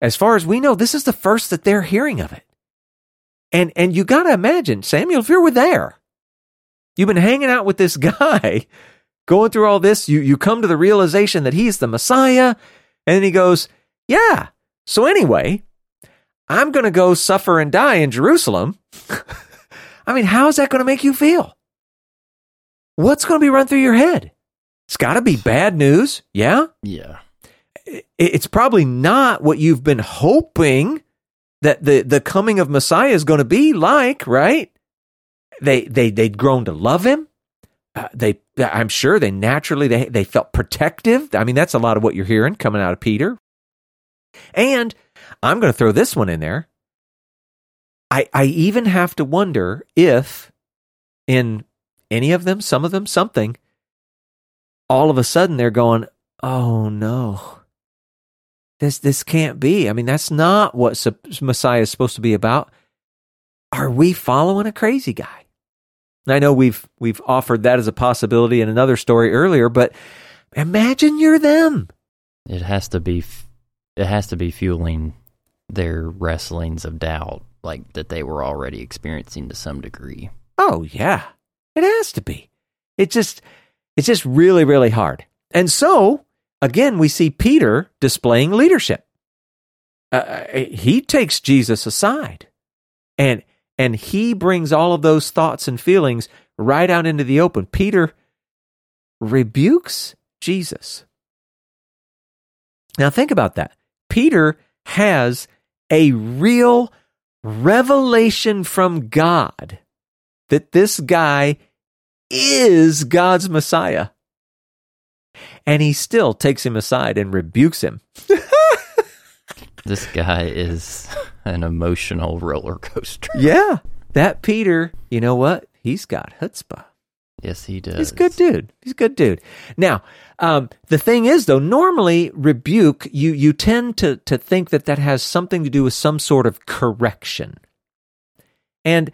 A: as far as we know, this is the first that they're hearing of it. And and you got to imagine, Samuel, if you were there, you've been hanging out with this guy, going through all this, you you come to the realization that he's the Messiah, and then he goes, "Yeah. So anyway, I'm going to go suffer and die in Jerusalem." I mean, how is that going to make you feel? what's going to be run through your head? It's got to be bad news. Yeah.
B: Yeah.
A: It's probably not what you've been hoping that the, the coming of Messiah is going to be like, right? They, they, they'd grown to love him. Uh, they, I'm sure they naturally, they, they felt protective. I mean, that's a lot of what you're hearing coming out of Peter. And I'm going to throw this one in there. I, I even have to wonder if in any of them, some of them, something, all of a sudden they're going, oh no. This this can't be. I mean, that's not what Messiah is supposed to be about. Are we following a crazy guy? And I know we've we've offered that as a possibility in another story earlier, but imagine you're them.
B: It has to be it has to be fueling their wrestlings of doubt like that they were already experiencing to some degree.
A: Oh yeah. It has to be. It just it's just really really hard. And so, again, we see Peter displaying leadership. Uh, uh, he takes Jesus aside. And and he brings all of those thoughts and feelings right out into the open. Peter rebukes Jesus. Now think about that. Peter has a real revelation from God that this guy is God's Messiah. And he still takes him aside and rebukes him.
B: this guy is an emotional roller coaster.
A: Yeah. That Peter, you know what? He's got chutzpah.
B: Yes, he does.
A: He's a good dude. He's a good dude. Now, um, the thing is, though, normally rebuke you you tend to to think that that has something to do with some sort of correction, and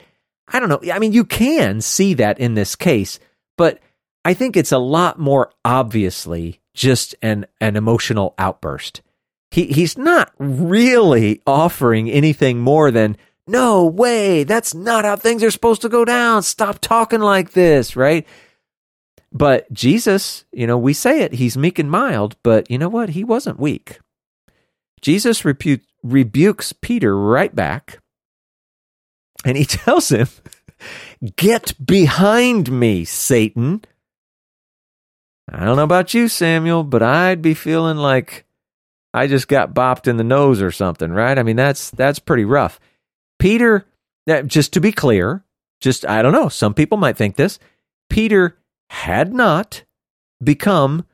A: I don't know. I mean, you can see that in this case, but I think it's a lot more obviously just an, an emotional outburst. He, he's not really offering anything more than, no way, that's not how things are supposed to go down. Stop talking like this, right? But Jesus, you know, we say it, he's meek and mild, but you know what? He wasn't weak. Jesus rebu- rebukes Peter right back and he tells him, Get behind me, Satan. I don't know about you, Samuel, but I'd be feeling like I just got bopped in the nose or something, right? I mean, that's that's pretty rough. Peter, just to be clear, just I don't know, some people might think this. Peter had not become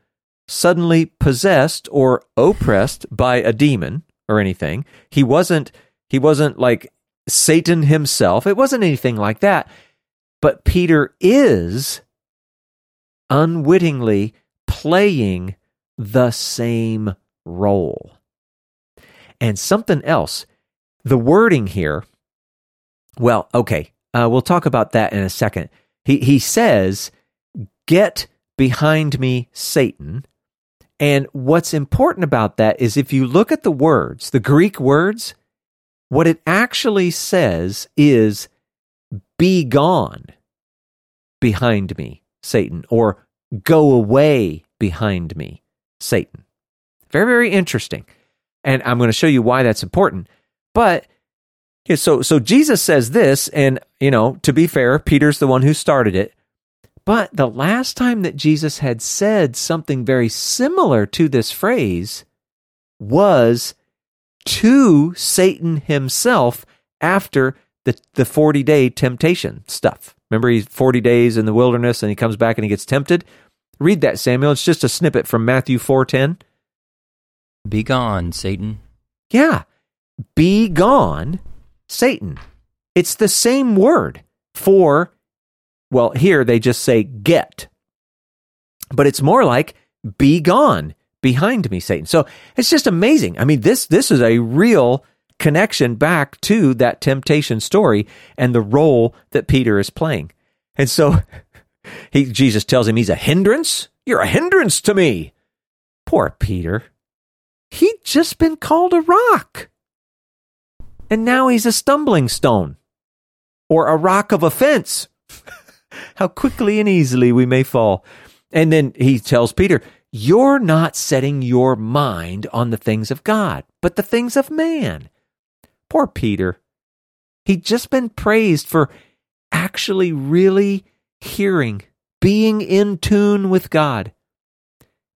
A: suddenly possessed or oppressed by a demon or anything. He wasn't he wasn't like Satan himself. It wasn't anything like that. But Peter is unwittingly playing the same role. And something else, the wording here, well, okay, Uh, we'll talk about that in a second. He he says, "Get behind me, Satan." And what's important about that is if you look at the words, the Greek words, what it actually says is, "Be gone behind me, Satan," or "Go away behind me, Satan." Very very interesting, and I'm going to show you why that's important. But so so Jesus says this, and you know, to be fair, Peter's the one who started it. But the last time that Jesus had said something very similar to this phrase was to Satan himself after the, the 40 day temptation stuff. Remember, he's 40 days in the wilderness and he comes back and he gets tempted. Read that, Samuel. It's just a snippet from Matthew 4:10.
B: Be gone, Satan.
A: Yeah. Be gone, Satan. It's the same word for, well, here they just say get, but it's more like be gone behind me, Satan. So it's just amazing. I mean, this this is a real connection back to that temptation story and the role that Peter is playing. And so he Jesus tells him he's a hindrance. You're a hindrance to me. Poor Peter. He'd just been called a rock. And now he's a stumbling stone or a rock of offense. How quickly and easily we may fall. And then he tells Peter, You're not setting your mind on the things of God, but the things of man. Poor Peter. He'd just been praised for actually really hearing, being in tune with God.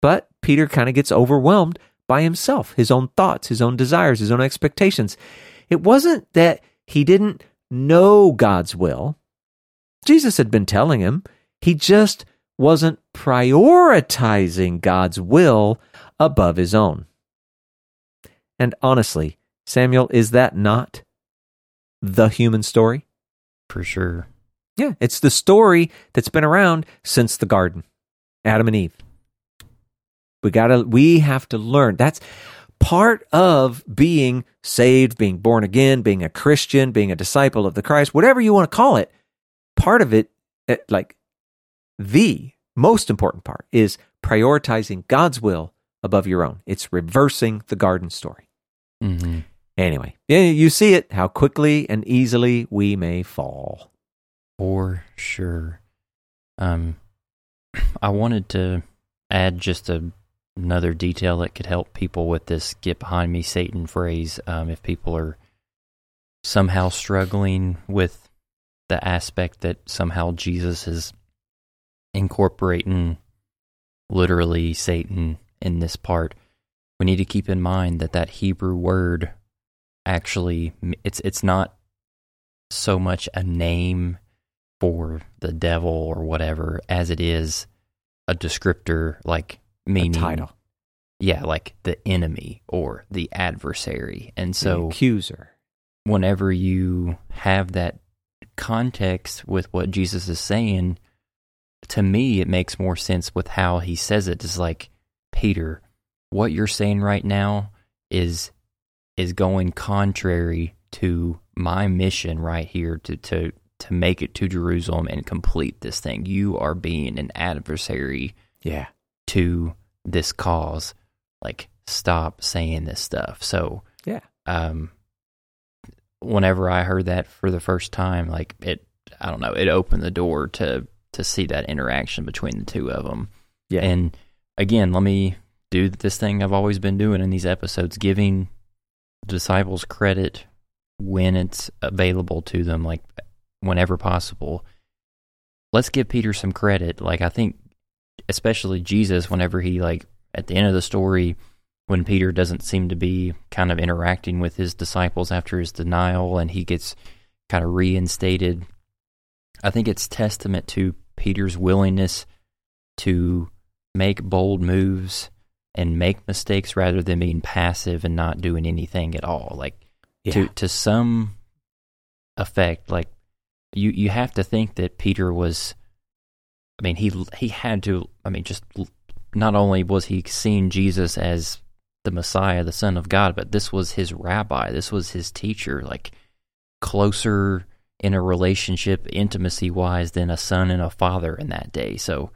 A: But Peter kind of gets overwhelmed by himself, his own thoughts, his own desires, his own expectations. It wasn't that he didn't know God's will. Jesus had been telling him. He just wasn't prioritizing God's will above his own. And honestly, Samuel, is that not the human story?
B: For sure.
A: Yeah, it's the story that's been around since the garden. Adam and Eve. We got to we have to learn. That's part of being saved, being born again, being a Christian, being a disciple of the Christ, whatever you want to call it. Part of it, eh, like the most important part, is prioritizing God's will above your own. It's reversing the garden story.
B: Mm-hmm.
A: Anyway, you see it, how quickly and easily we may fall.
B: For sure. Um, I wanted to add just a another detail that could help people with this get behind me Satan phrase. Um, if people are somehow struggling with the aspect that somehow Jesus is incorporating literally Satan in this part, we need to keep in mind that that Hebrew word actually it's it's not so much a name for the devil or whatever as it is a descriptor like meaning
A: A title.
B: Yeah, like the enemy or the adversary. And
A: The
B: so
A: accuser.
B: whenever you have that context with what Jesus is saying, to me it makes more sense with how he says it. It's like, Peter, what you're saying right now is is going contrary to my mission right here to to to make it to Jerusalem and complete this thing. You are being an adversary
A: Yeah.
B: to this cause. Like, stop saying this stuff. So,
A: Yeah.
B: um, whenever I heard that for the first time, like it, I don't know, it opened the door to to see that interaction between the two of them.
A: Yeah.
B: And again, let me do this thing I've always been doing in these episodes, giving disciples credit when it's available to them, like whenever possible. Let's give Peter some credit. Like I think, especially Jesus, whenever he like at the end of the story, when Peter doesn't seem to be kind of interacting with his disciples after his denial, and he gets kind of reinstated. I think it's testament to Peter's willingness to make bold moves and make mistakes rather than being passive and not doing anything at all. Like
A: Yeah.
B: to to some effect, like you you have to think that Peter was. I mean, he he had to. I mean, just not only was he seeing Jesus as the Messiah, the Son of God, but this was his rabbi. This was his teacher. Like closer in a relationship, intimacy wise, than a son and a father in that day. So,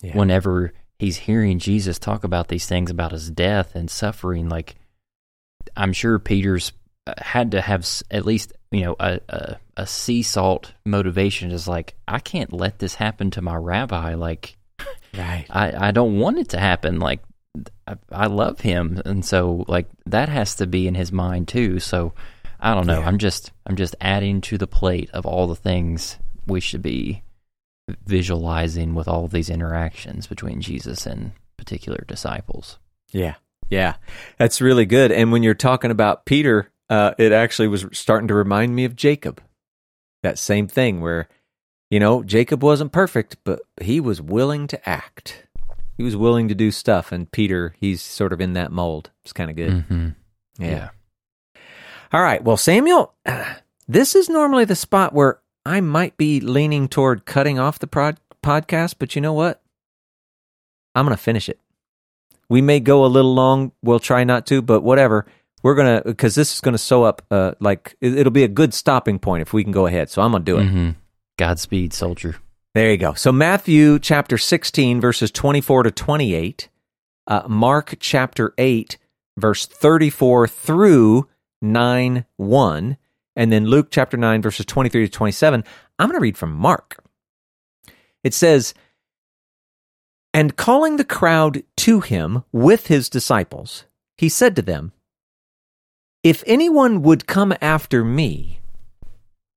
A: Yeah.
B: whenever he's hearing Jesus talk about these things about his death and suffering, like I'm sure Peter's uh, had to have at least you know a, a a sea salt motivation is like I can't let this happen to my rabbi. Like
A: right.
B: I I don't want it to happen. Like I, I love him, and so like that has to be in his mind too. So I don't know.
A: Yeah.
B: I'm just I'm just adding to the plate of all the things we should be visualizing with all of these interactions between Jesus and particular disciples.
A: Yeah. Yeah. That's really good. And when you're talking about Peter, uh, it actually was starting to remind me of Jacob. That same thing where, you know, Jacob wasn't perfect, but he was willing to act. He was willing to do stuff. And Peter, he's sort of in that mold. It's kind of good.
B: Mm-hmm.
A: Yeah. All right. Well, Samuel, this is normally the spot where I might be leaning toward cutting off the prod- podcast, but you know what? I'm going to finish it. We may go a little long. We'll try not to, but whatever. We're going to, because this is going to sew up, uh, like, it, it'll be a good stopping point if we can go ahead. So I'm going to do it.
B: hmm Godspeed, soldier.
A: There you go. So Matthew chapter 16, verses 24 to 28, uh, Mark chapter 8, verse 34 through 9 1, and then Luke chapter 9, verses 23 to 27. I'm going to read from Mark. It says, And calling the crowd to him with his disciples, he said to them, If anyone would come after me,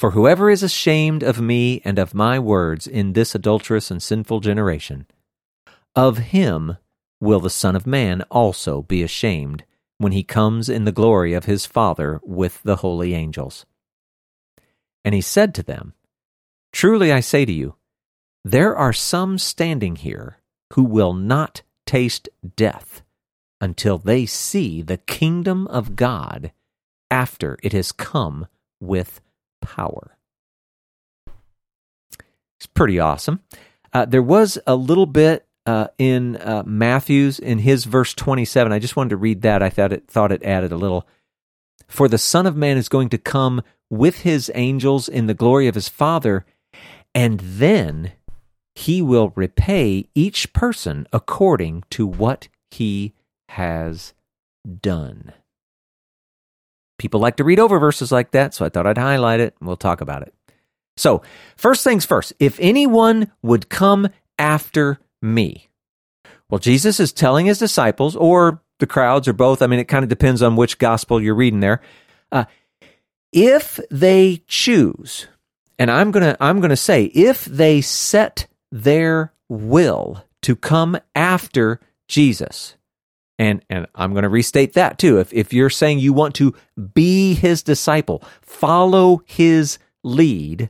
A: For whoever is ashamed of me and of my words in this adulterous and sinful generation, of him will the Son of Man also be ashamed when he comes in the glory of his Father with the holy angels. And he said to them, Truly I say to you, there are some standing here who will not taste death until they see the kingdom of God after it has come with power. It's pretty awesome. Uh, there was a little bit uh, in uh, Matthew's in his verse 27. I just wanted to read that. I thought it thought it added a little. For the Son of Man is going to come with his angels in the glory of his Father, and then he will repay each person according to what he has done. People like to read over verses like that, so I thought I'd highlight it and we'll talk about it. So, first things first, if anyone would come after me. Well, Jesus is telling his disciples, or the crowds, or both. I mean, it kind of depends on which gospel you're reading there. Uh, if they choose, and I'm gonna, I'm gonna say, if they set their will to come after Jesus, and and I'm going to restate that too. If if you're saying you want to be his disciple, follow his lead,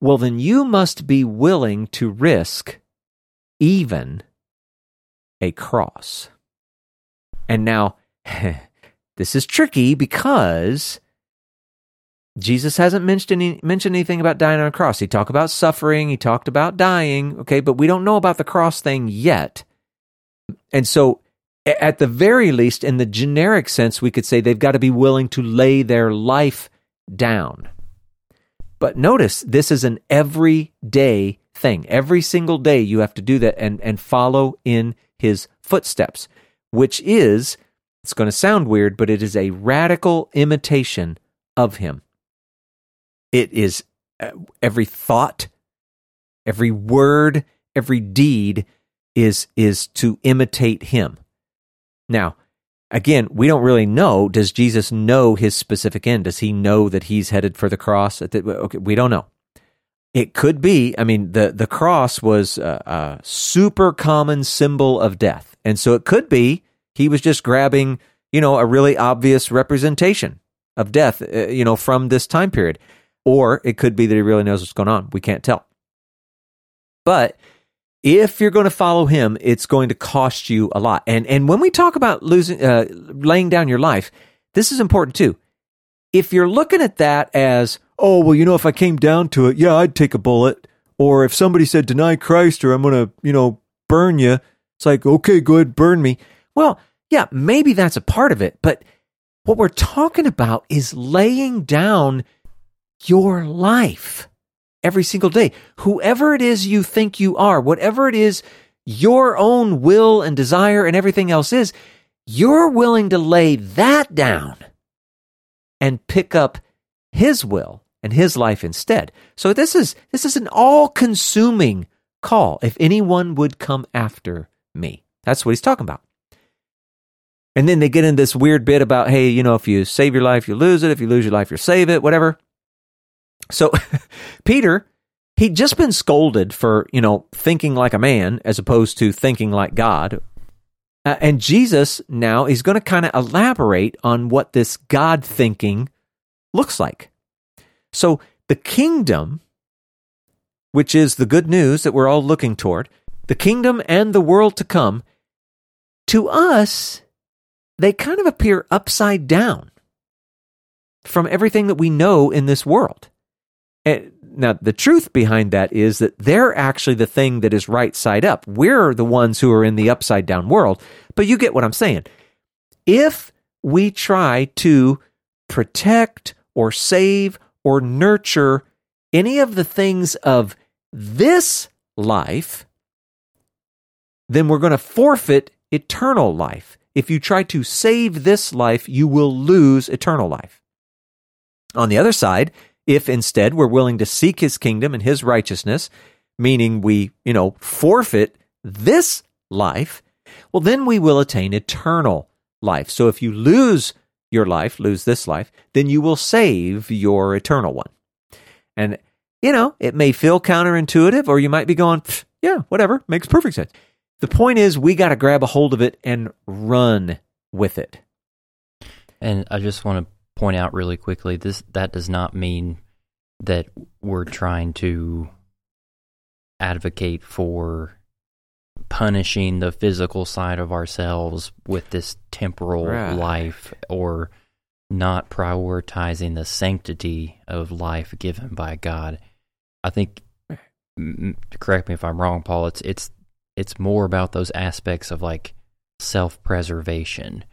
A: well then you must be willing to risk even a cross. And now this is tricky because Jesus hasn't mentioned any, mentioned anything about dying on a cross. He talked about suffering, he talked about dying, okay, but we don't know about the cross thing yet. And so at the very least, in the generic sense, we could say they've got to be willing to lay their life down. But notice this is an everyday thing. Every single day you have to do that and, and follow in his footsteps, which is, it's going to sound weird, but it is a radical imitation of him. It is uh, every thought, every word, every deed is is to imitate him. Now, again, we don't really know. Does Jesus know his specific end? Does he know that he's headed for the cross? Okay, we don't know. It could be. I mean, the the cross was a, a super common symbol of death, and so it could be he was just grabbing, you know, a really obvious representation of death, uh, you know, from this time period. Or it could be that he really knows what's going on. We can't tell. But if you're going to follow him, it's going to cost you a lot. And and when we talk about losing, uh, laying down your life, this is important too. If you're looking at that as, oh well, you know, if I came down to it, yeah, I'd take a bullet. Or if somebody said deny Christ, or I'm going to, you know, burn you, it's like okay, good, burn me. Well, yeah, maybe that's a part of it, but what we're talking about is laying down your life every single day. Whoever it is you think you are, whatever it is your own will and desire and everything else is, you're willing to lay that down and pick up his will and his life instead. So this is this is an all-consuming call. If anyone would come after me. That's what he's talking about. And then they get in this weird bit about, hey, you know, if you save your life, you lose it. If you lose your life, you save it, whatever. So Peter, he'd just been scolded for, you know, thinking like a man as opposed to thinking like God. Uh, and Jesus now is going to kind of elaborate on what this God thinking looks like. So the kingdom, which is the good news that we're all looking toward, the kingdom and the world to come, to us, they kind of appear upside down from everything that we know in this world. And now, the truth behind that is that they're actually the thing that is right side up. We're the ones who are in the upside down world. But you get what I'm saying. If we try to protect or save or nurture any of the things of this life, then we're going to forfeit eternal life. If you try to save this life, you will lose eternal life. On the other side, if instead we're willing to seek his kingdom and his righteousness, meaning we, you know, forfeit this life, well, then we will attain eternal life. So if you lose your life, lose this life, then you will save your eternal one. And, you know, it may feel counterintuitive, or you might be going, yeah, whatever, makes perfect sense. The point is, we got to grab a hold of it and run with it.
B: And I just want to point out really quickly this that does not mean that we're trying to advocate for punishing the physical side of ourselves with this temporal right. life or not prioritizing the sanctity of life given by God. I think correct me if I'm wrong Paul it's it's it's more about those aspects of like self-preservation,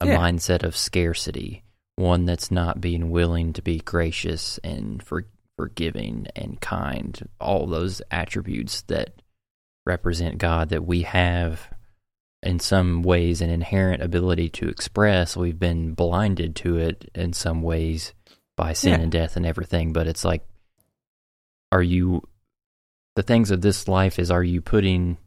B: a yeah. mindset of scarcity one that's not being willing to be gracious and for, forgiving and kind, all those attributes that represent God that we have in some ways an inherent ability to express. We've been blinded to it in some ways by sin yeah. and death and everything, but it's like, are you, the things of this life is, are you putting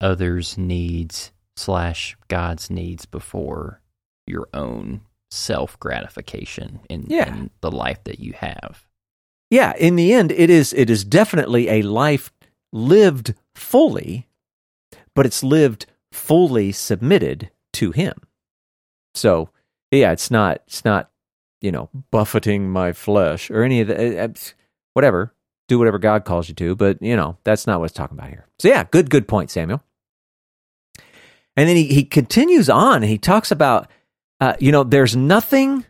B: others' needs slash God's needs before your own self gratification in, yeah. in the life that you have.
A: Yeah, in the end, it is it is definitely a life lived fully, but it's lived fully submitted to Him. So, yeah, it's not it's not you know buffeting my flesh or any of the eh, eh, whatever. Do whatever God calls you to, but you know that's not what it's talking about here. So, yeah, good good point, Samuel. And then he, he continues on. He talks about uh, you know, there's nothing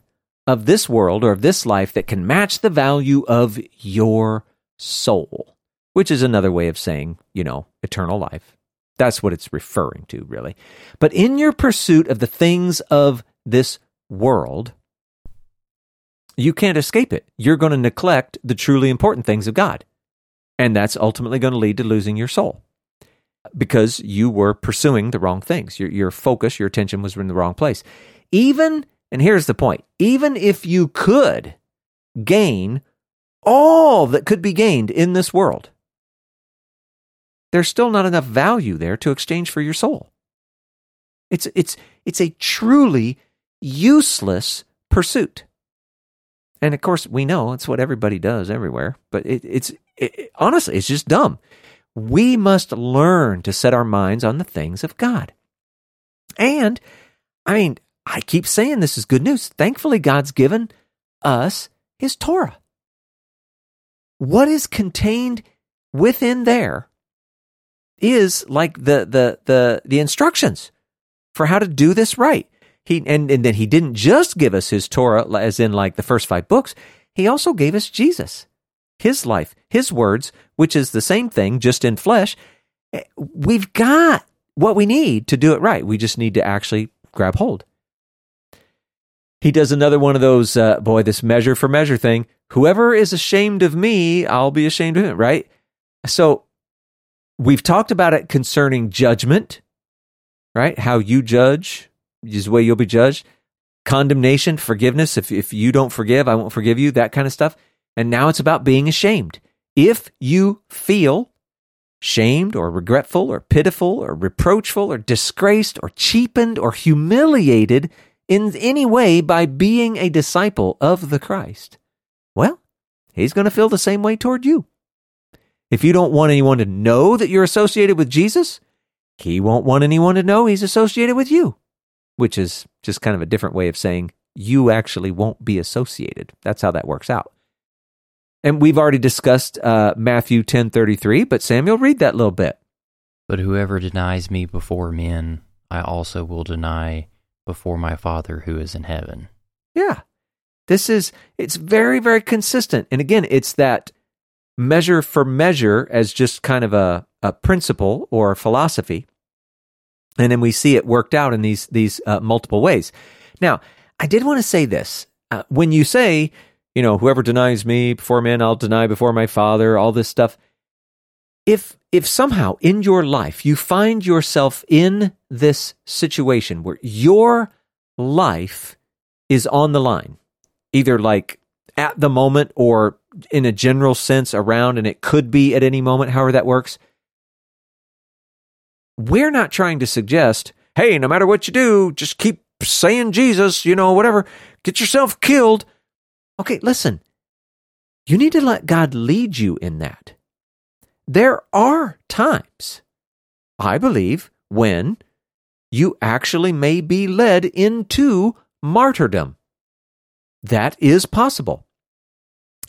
A: of this world or of this life that can match the value of your soul, which is another way of saying, you know, eternal life. That's what it's referring to, really. But in your pursuit of the things of this world, you can't escape it. You're going to neglect the truly important things of God. And that's ultimately going to lead to losing your soul because you were pursuing the wrong things. Your, your focus, your attention was in the wrong place. Even, and here's the point, even if you could gain all that could be gained in this world, there's still not enough value there to exchange for your soul. It's, it's, it's a truly useless pursuit. And of course, we know it's what everybody does everywhere, but it, it's it, honestly, it's just dumb. We must learn to set our minds on the things of God. And I mean, I keep saying this is good news. Thankfully, God's given us His Torah. what is contained within there is like the the the the instructions for how to do this right. He and, and then he didn't just give us his Torah as in like the first five books. He also gave us Jesus, his life, his words, which is the same thing, just in flesh. Eh, we've got what we need to do it right. We just need to actually grab hold. He does another one of those, uh, boy, this measure for measure thing. Whoever is ashamed of me, I'll be ashamed of him, right? So we've talked about it concerning judgment, right? How you judge is the way you'll be judged. Condemnation, forgiveness. If, if you don't forgive, I won't forgive you, that kind of stuff. And now it's about being ashamed. If you feel shamed or regretful or pitiful or reproachful or disgraced or cheapened or humiliated in any way by being a disciple of the Christ, well, he's going to feel the same way toward you. If you don't want anyone to know that you're associated with Jesus, he won't want anyone to know he's associated with you, which is just kind of a different way of saying you actually won't be associated. That's how that works out. And we've already discussed uh, Matthew 10:33, but Samuel, read that little bit.
B: But whoever denies me before men, I also will deny before my Father who is in heaven.
A: Yeah. This is it's very very consistent. And again, it's that measure for measure as just kind of a, a principle or a philosophy. And then we see it worked out in these these uh, multiple ways. Now, I did want to say this. Uh, when you say, you know, whoever denies me before men, I'll deny before my Father, all this stuff. If if somehow in your life you find yourself in this situation where your life is on the line, either like at the moment or in a general sense around, and it could be at any moment, however that works. We're not trying to suggest, hey, no matter what you do, just keep saying Jesus, you know, whatever, get yourself killed. Okay, listen, you need to let God lead you in that. There are times, I believe, when you actually may be led into martyrdom. That is possible.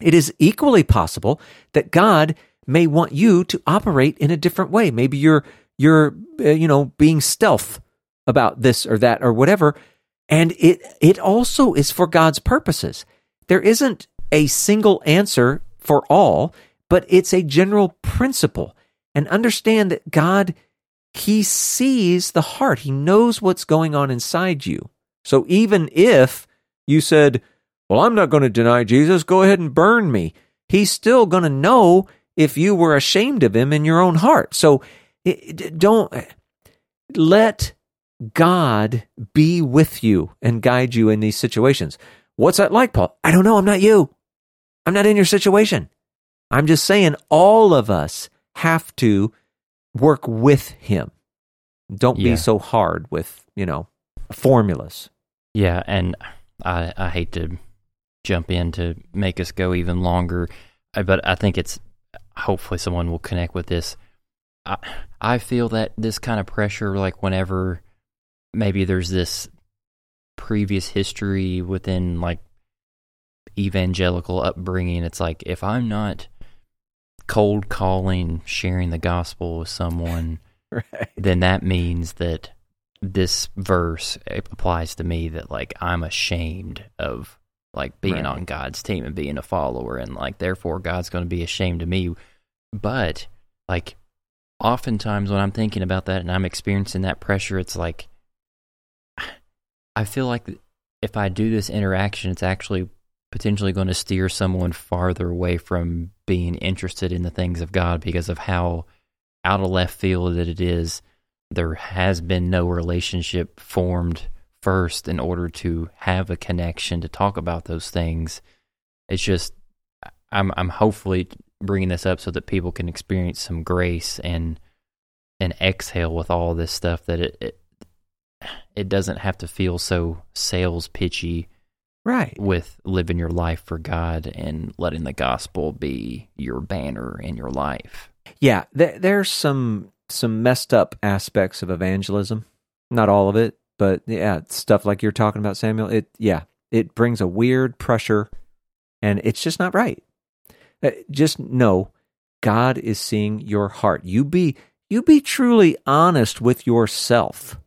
A: It is equally possible that God may want you to operate in a different way. Maybe you're you're uh, you know being stealth about this or that or whatever, and it it also is for God's purposes. There isn't a single answer for all, but it's a general principle. And understand that God he sees the heart. He knows what's going on inside you. So even if you said, well, I'm not going to deny Jesus. Go ahead and burn me. He's still going to know if you were ashamed of him in your own heart. So don't let God be with you and guide you in these situations. What's that like, Paul? I don't know. I'm not you. I'm not in your situation. I'm just saying all of us have to work with him. Don't yeah. be so hard with, you know, formulas.
B: Yeah, and I I hate to jump in to make us go even longer. Uh, but I think it's hopefully someone will connect with this. I, I feel that this kind of pressure, like whenever maybe there's this previous history within like evangelical upbringing, it's like if I'm not cold calling, sharing the gospel with someone, right. then that means that this verse applies to me that like I'm ashamed of like being right. on God's team and being a follower and like therefore God's going to be ashamed of me. But like oftentimes when I'm thinking about that and I'm experiencing that pressure, it's like I feel like if I do this interaction, it's actually potentially going to steer someone farther away from being interested in the things of God because of how out of left field that it is. There has been no relationship formed first in order to have a connection to talk about those things. It's just I'm I'm hopefully bringing this up so that people can experience some grace and and exhale with all this stuff that it it, it doesn't have to feel so sales pitchy
A: right
B: with living your life for God and letting the gospel be your banner in your life.
A: Yeah, there, there's some some messed up aspects of evangelism. Not all of it, but yeah, stuff like you're talking about, Samuel, it yeah, it brings a weird pressure and it's just not right. Uh, just know God is seeing your heart. You be you be truly honest with yourself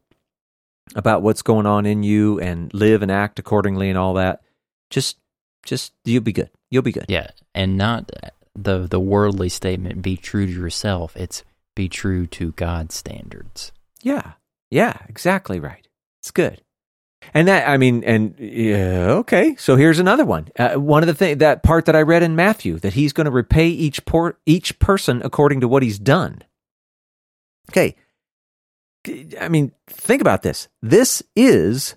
A: about what's going on in you and live and act accordingly and all that. Just just you'll be good. You'll be good.
B: Yeah, and not the the worldly statement be true to yourself. It's be true to God's standards.
A: Yeah. Yeah, exactly right. It's good. And that, I mean, and yeah, okay. So here's another one. Uh, one of the thing that part that I read in Matthew that he's going to repay each por- each person according to what he's done. Okay. I mean, think about this. This is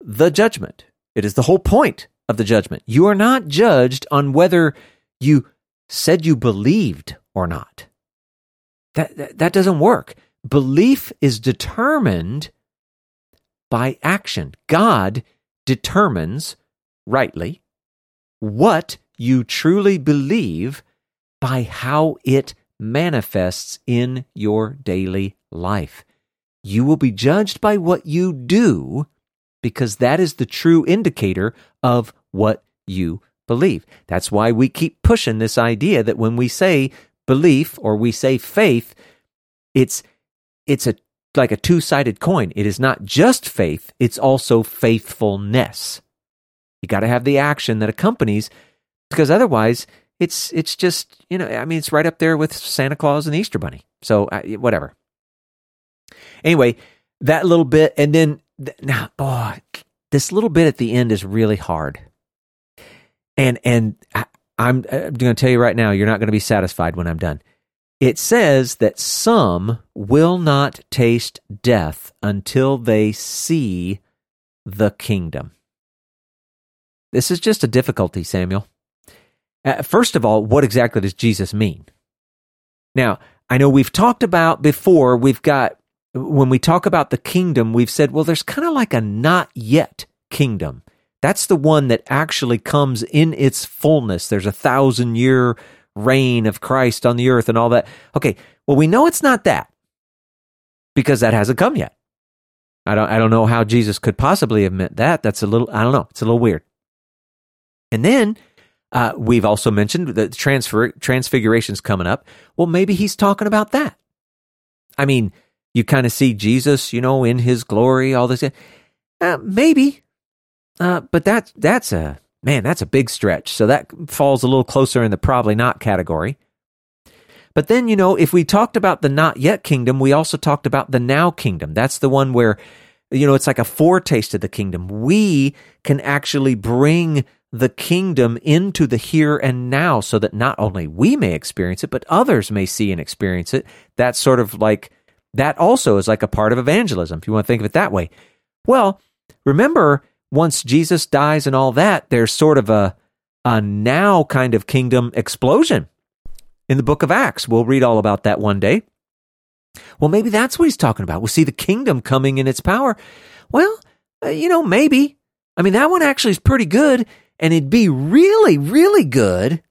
A: the judgment. It is the whole point of the judgment. You are not judged on whether you said you believed or not. That, that, that doesn't work. Belief is determined by action. God determines rightly what you truly believe by how it manifests in your daily life. You will be judged by what you do because that is the true indicator of what you believe. That's why we keep pushing this idea that when we say belief or we say faith, it's it's a like a two-sided coin. It is not just faith, it's also faithfulness. You got to have the action that accompanies because otherwise it's it's just, you know, I mean it's right up there with Santa Claus and the Easter bunny. So whatever. Anyway, that little bit and then now boy, this little bit at the end is really hard. And and I, I'm, I'm going to tell you right now, you're not going to be satisfied when I'm done. It says that some will not taste death until they see the kingdom. This is just a difficulty, Samuel. Uh, first of all, what exactly does Jesus mean? Now, I know we've talked about before, we've got, when we talk about the kingdom, we've said, well, there's kind of like a not yet kingdom. That's the one that actually comes in its fullness. There's a thousand year reign of Christ on the earth and all that. Okay, well, we know it's not that because that hasn't come yet. I don't, I don't know how Jesus could possibly have meant that. That's a little, I don't know. It's a little weird. And then uh, we've also mentioned that transfer, transfiguration's coming up. Well, maybe he's talking about that. I mean, you kind of see Jesus, you know, in his glory, all this. Uh, maybe, uh, but that that's a man, that's a big stretch. So that falls a little closer in the probably not category. But then, you know, if we talked about the not yet kingdom, we also talked about the now kingdom. That's the one where, you know, it's like a foretaste of the kingdom. We can actually bring the kingdom into the here and now so that not only we may experience it, but others may see and experience it. That's sort of like, that also is like a part of evangelism, if you want to think of it that way. Well, remember, once Jesus dies and all that, there's sort of a, a now kind of kingdom explosion in the book of Acts. We'll read all about that one day. Well, maybe that's what he's talking about. We'll see the kingdom coming in its power. Well, uh, you know, maybe. I mean, that one actually is pretty good, and it'd be really, really good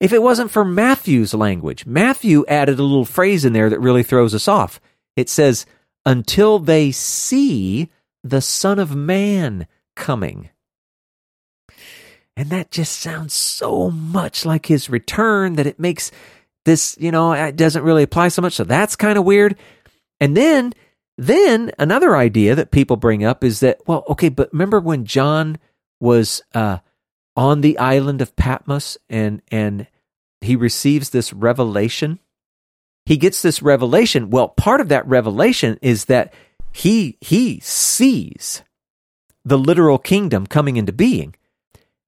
A: if it wasn't for Matthew's language. Matthew added a little phrase in there that really throws us off. It says, until they see the Son of Man coming. And that just sounds so much like his return that it makes this, you know, it doesn't really apply so much. So that's kind of weird. And then, then another idea that people bring up is that, well, okay, but remember when John was uh, on the island of Patmos and and he receives this revelation? He gets this revelation. Well, part of that revelation is that he he sees the literal kingdom coming into being.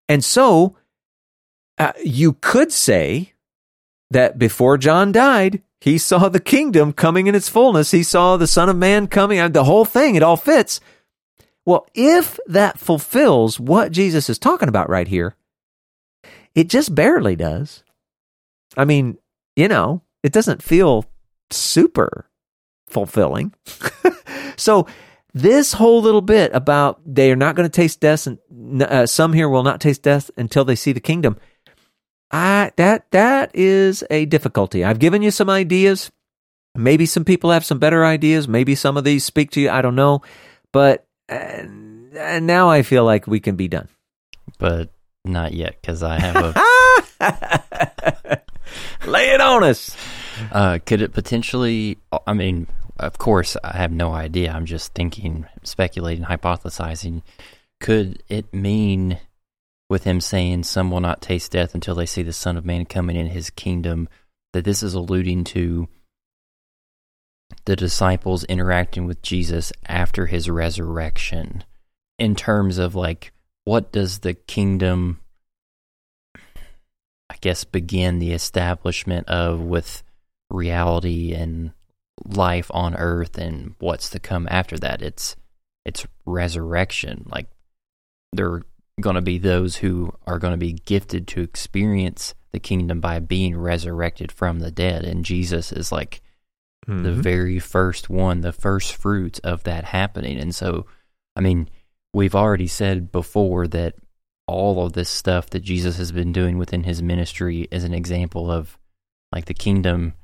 A: And so uh, you could say that before John died, he saw the kingdom coming in its fullness. He saw the Son of Man coming, the whole thing, it all fits. Well, if that fulfills what Jesus is talking about right here, it just barely does. I mean, you know, it doesn't feel super fulfilling. So this whole little bit about they are not going to taste death, and uh, some here will not taste death until they see the kingdom. I that that is a difficulty. I've given you some ideas. Maybe some people have some better ideas. Maybe some of these speak to you. I don't know, but uh, now I feel like we can be done.
B: But not yet because I have a
A: Lay it on us.
B: Uh, could it potentially? I mean, of course, I have no idea. I'm just thinking, speculating, hypothesizing. Could it mean, with him saying, "Some will not taste death until they see the Son of Man coming in His kingdom," that this is alluding to the disciples interacting with Jesus after His resurrection, in terms of like, what does the kingdom? I guess begin the establishment of with reality and life on earth and what's to come after that it's it's resurrection like there are going to be those who are going to be gifted to experience the kingdom by being resurrected from the dead and Jesus is like the
A: Mhm.
B: very first one the first fruits of that happening and so i mean we've already said before that all of this stuff that Jesus has been doing within his ministry is an example of like the kingdom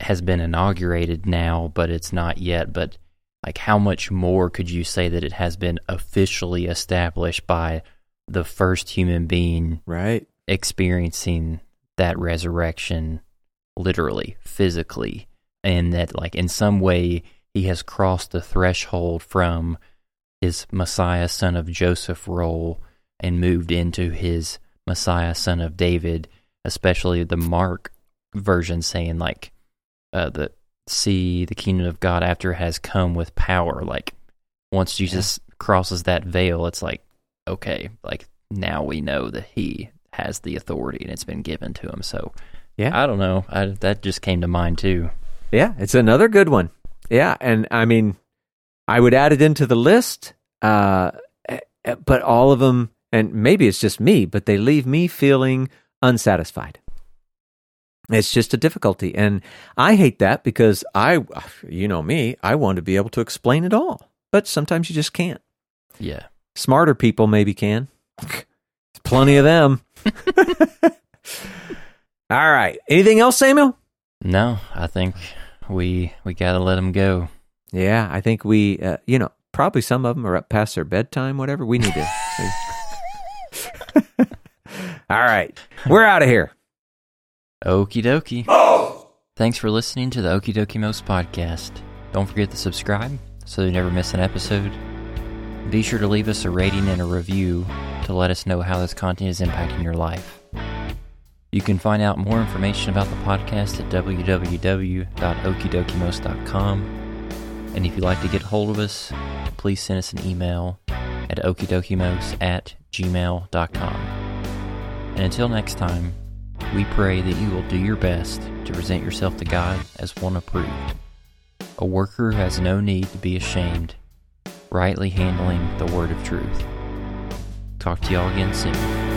B: has been inaugurated now, but it's not yet. But like, how much more could you say that it has been officially established by the first human being
A: right.
B: experiencing that resurrection, literally, physically, and that, like, in some way, he has crossed the threshold from his Messiah, son of Joseph role and moved into his Messiah, son of David, especially the Mark version saying, like, uh, the see the kingdom of God after it has come with power. Like, once Jesus crosses that veil, it's like, okay, like, now we know that he has the authority and it's been given to him. So,
A: Yeah.
B: I don't know. I, that just came to mind too.
A: Yeah, it's another good one. Yeah, and I mean, I would add it into the list, uh, eh, eh, but all of them, and maybe it's just me, but they leave me feeling unsatisfied. It's just a difficulty, and I hate that because I, you know me, I want to be able to explain it all, but sometimes you just can't.
B: Yeah.
A: Smarter people maybe can. Plenty of them. all right. Anything else, Samuel?
B: No, I think we we got to let them go.
A: Yeah, I think we, uh, you know, probably some of them are up past their bedtime, whatever. We need to. All right. We're out of here.
B: Okie dokie. Thanks for listening to the Okie Dokie Most podcast. Don't forget to subscribe so you never miss an episode. Be sure to leave us a rating and a review to let us know how this content is impacting your life. You can find out more information about the podcast at www.okidokimos.com. And if you'd like to get hold of us, please send us an email at okidokimos at gmail.com. And until next time, we pray that you will do your best to present yourself to God as one approved, a worker who has no need to be ashamed, rightly handling the word of truth. Talk to y'all again soon.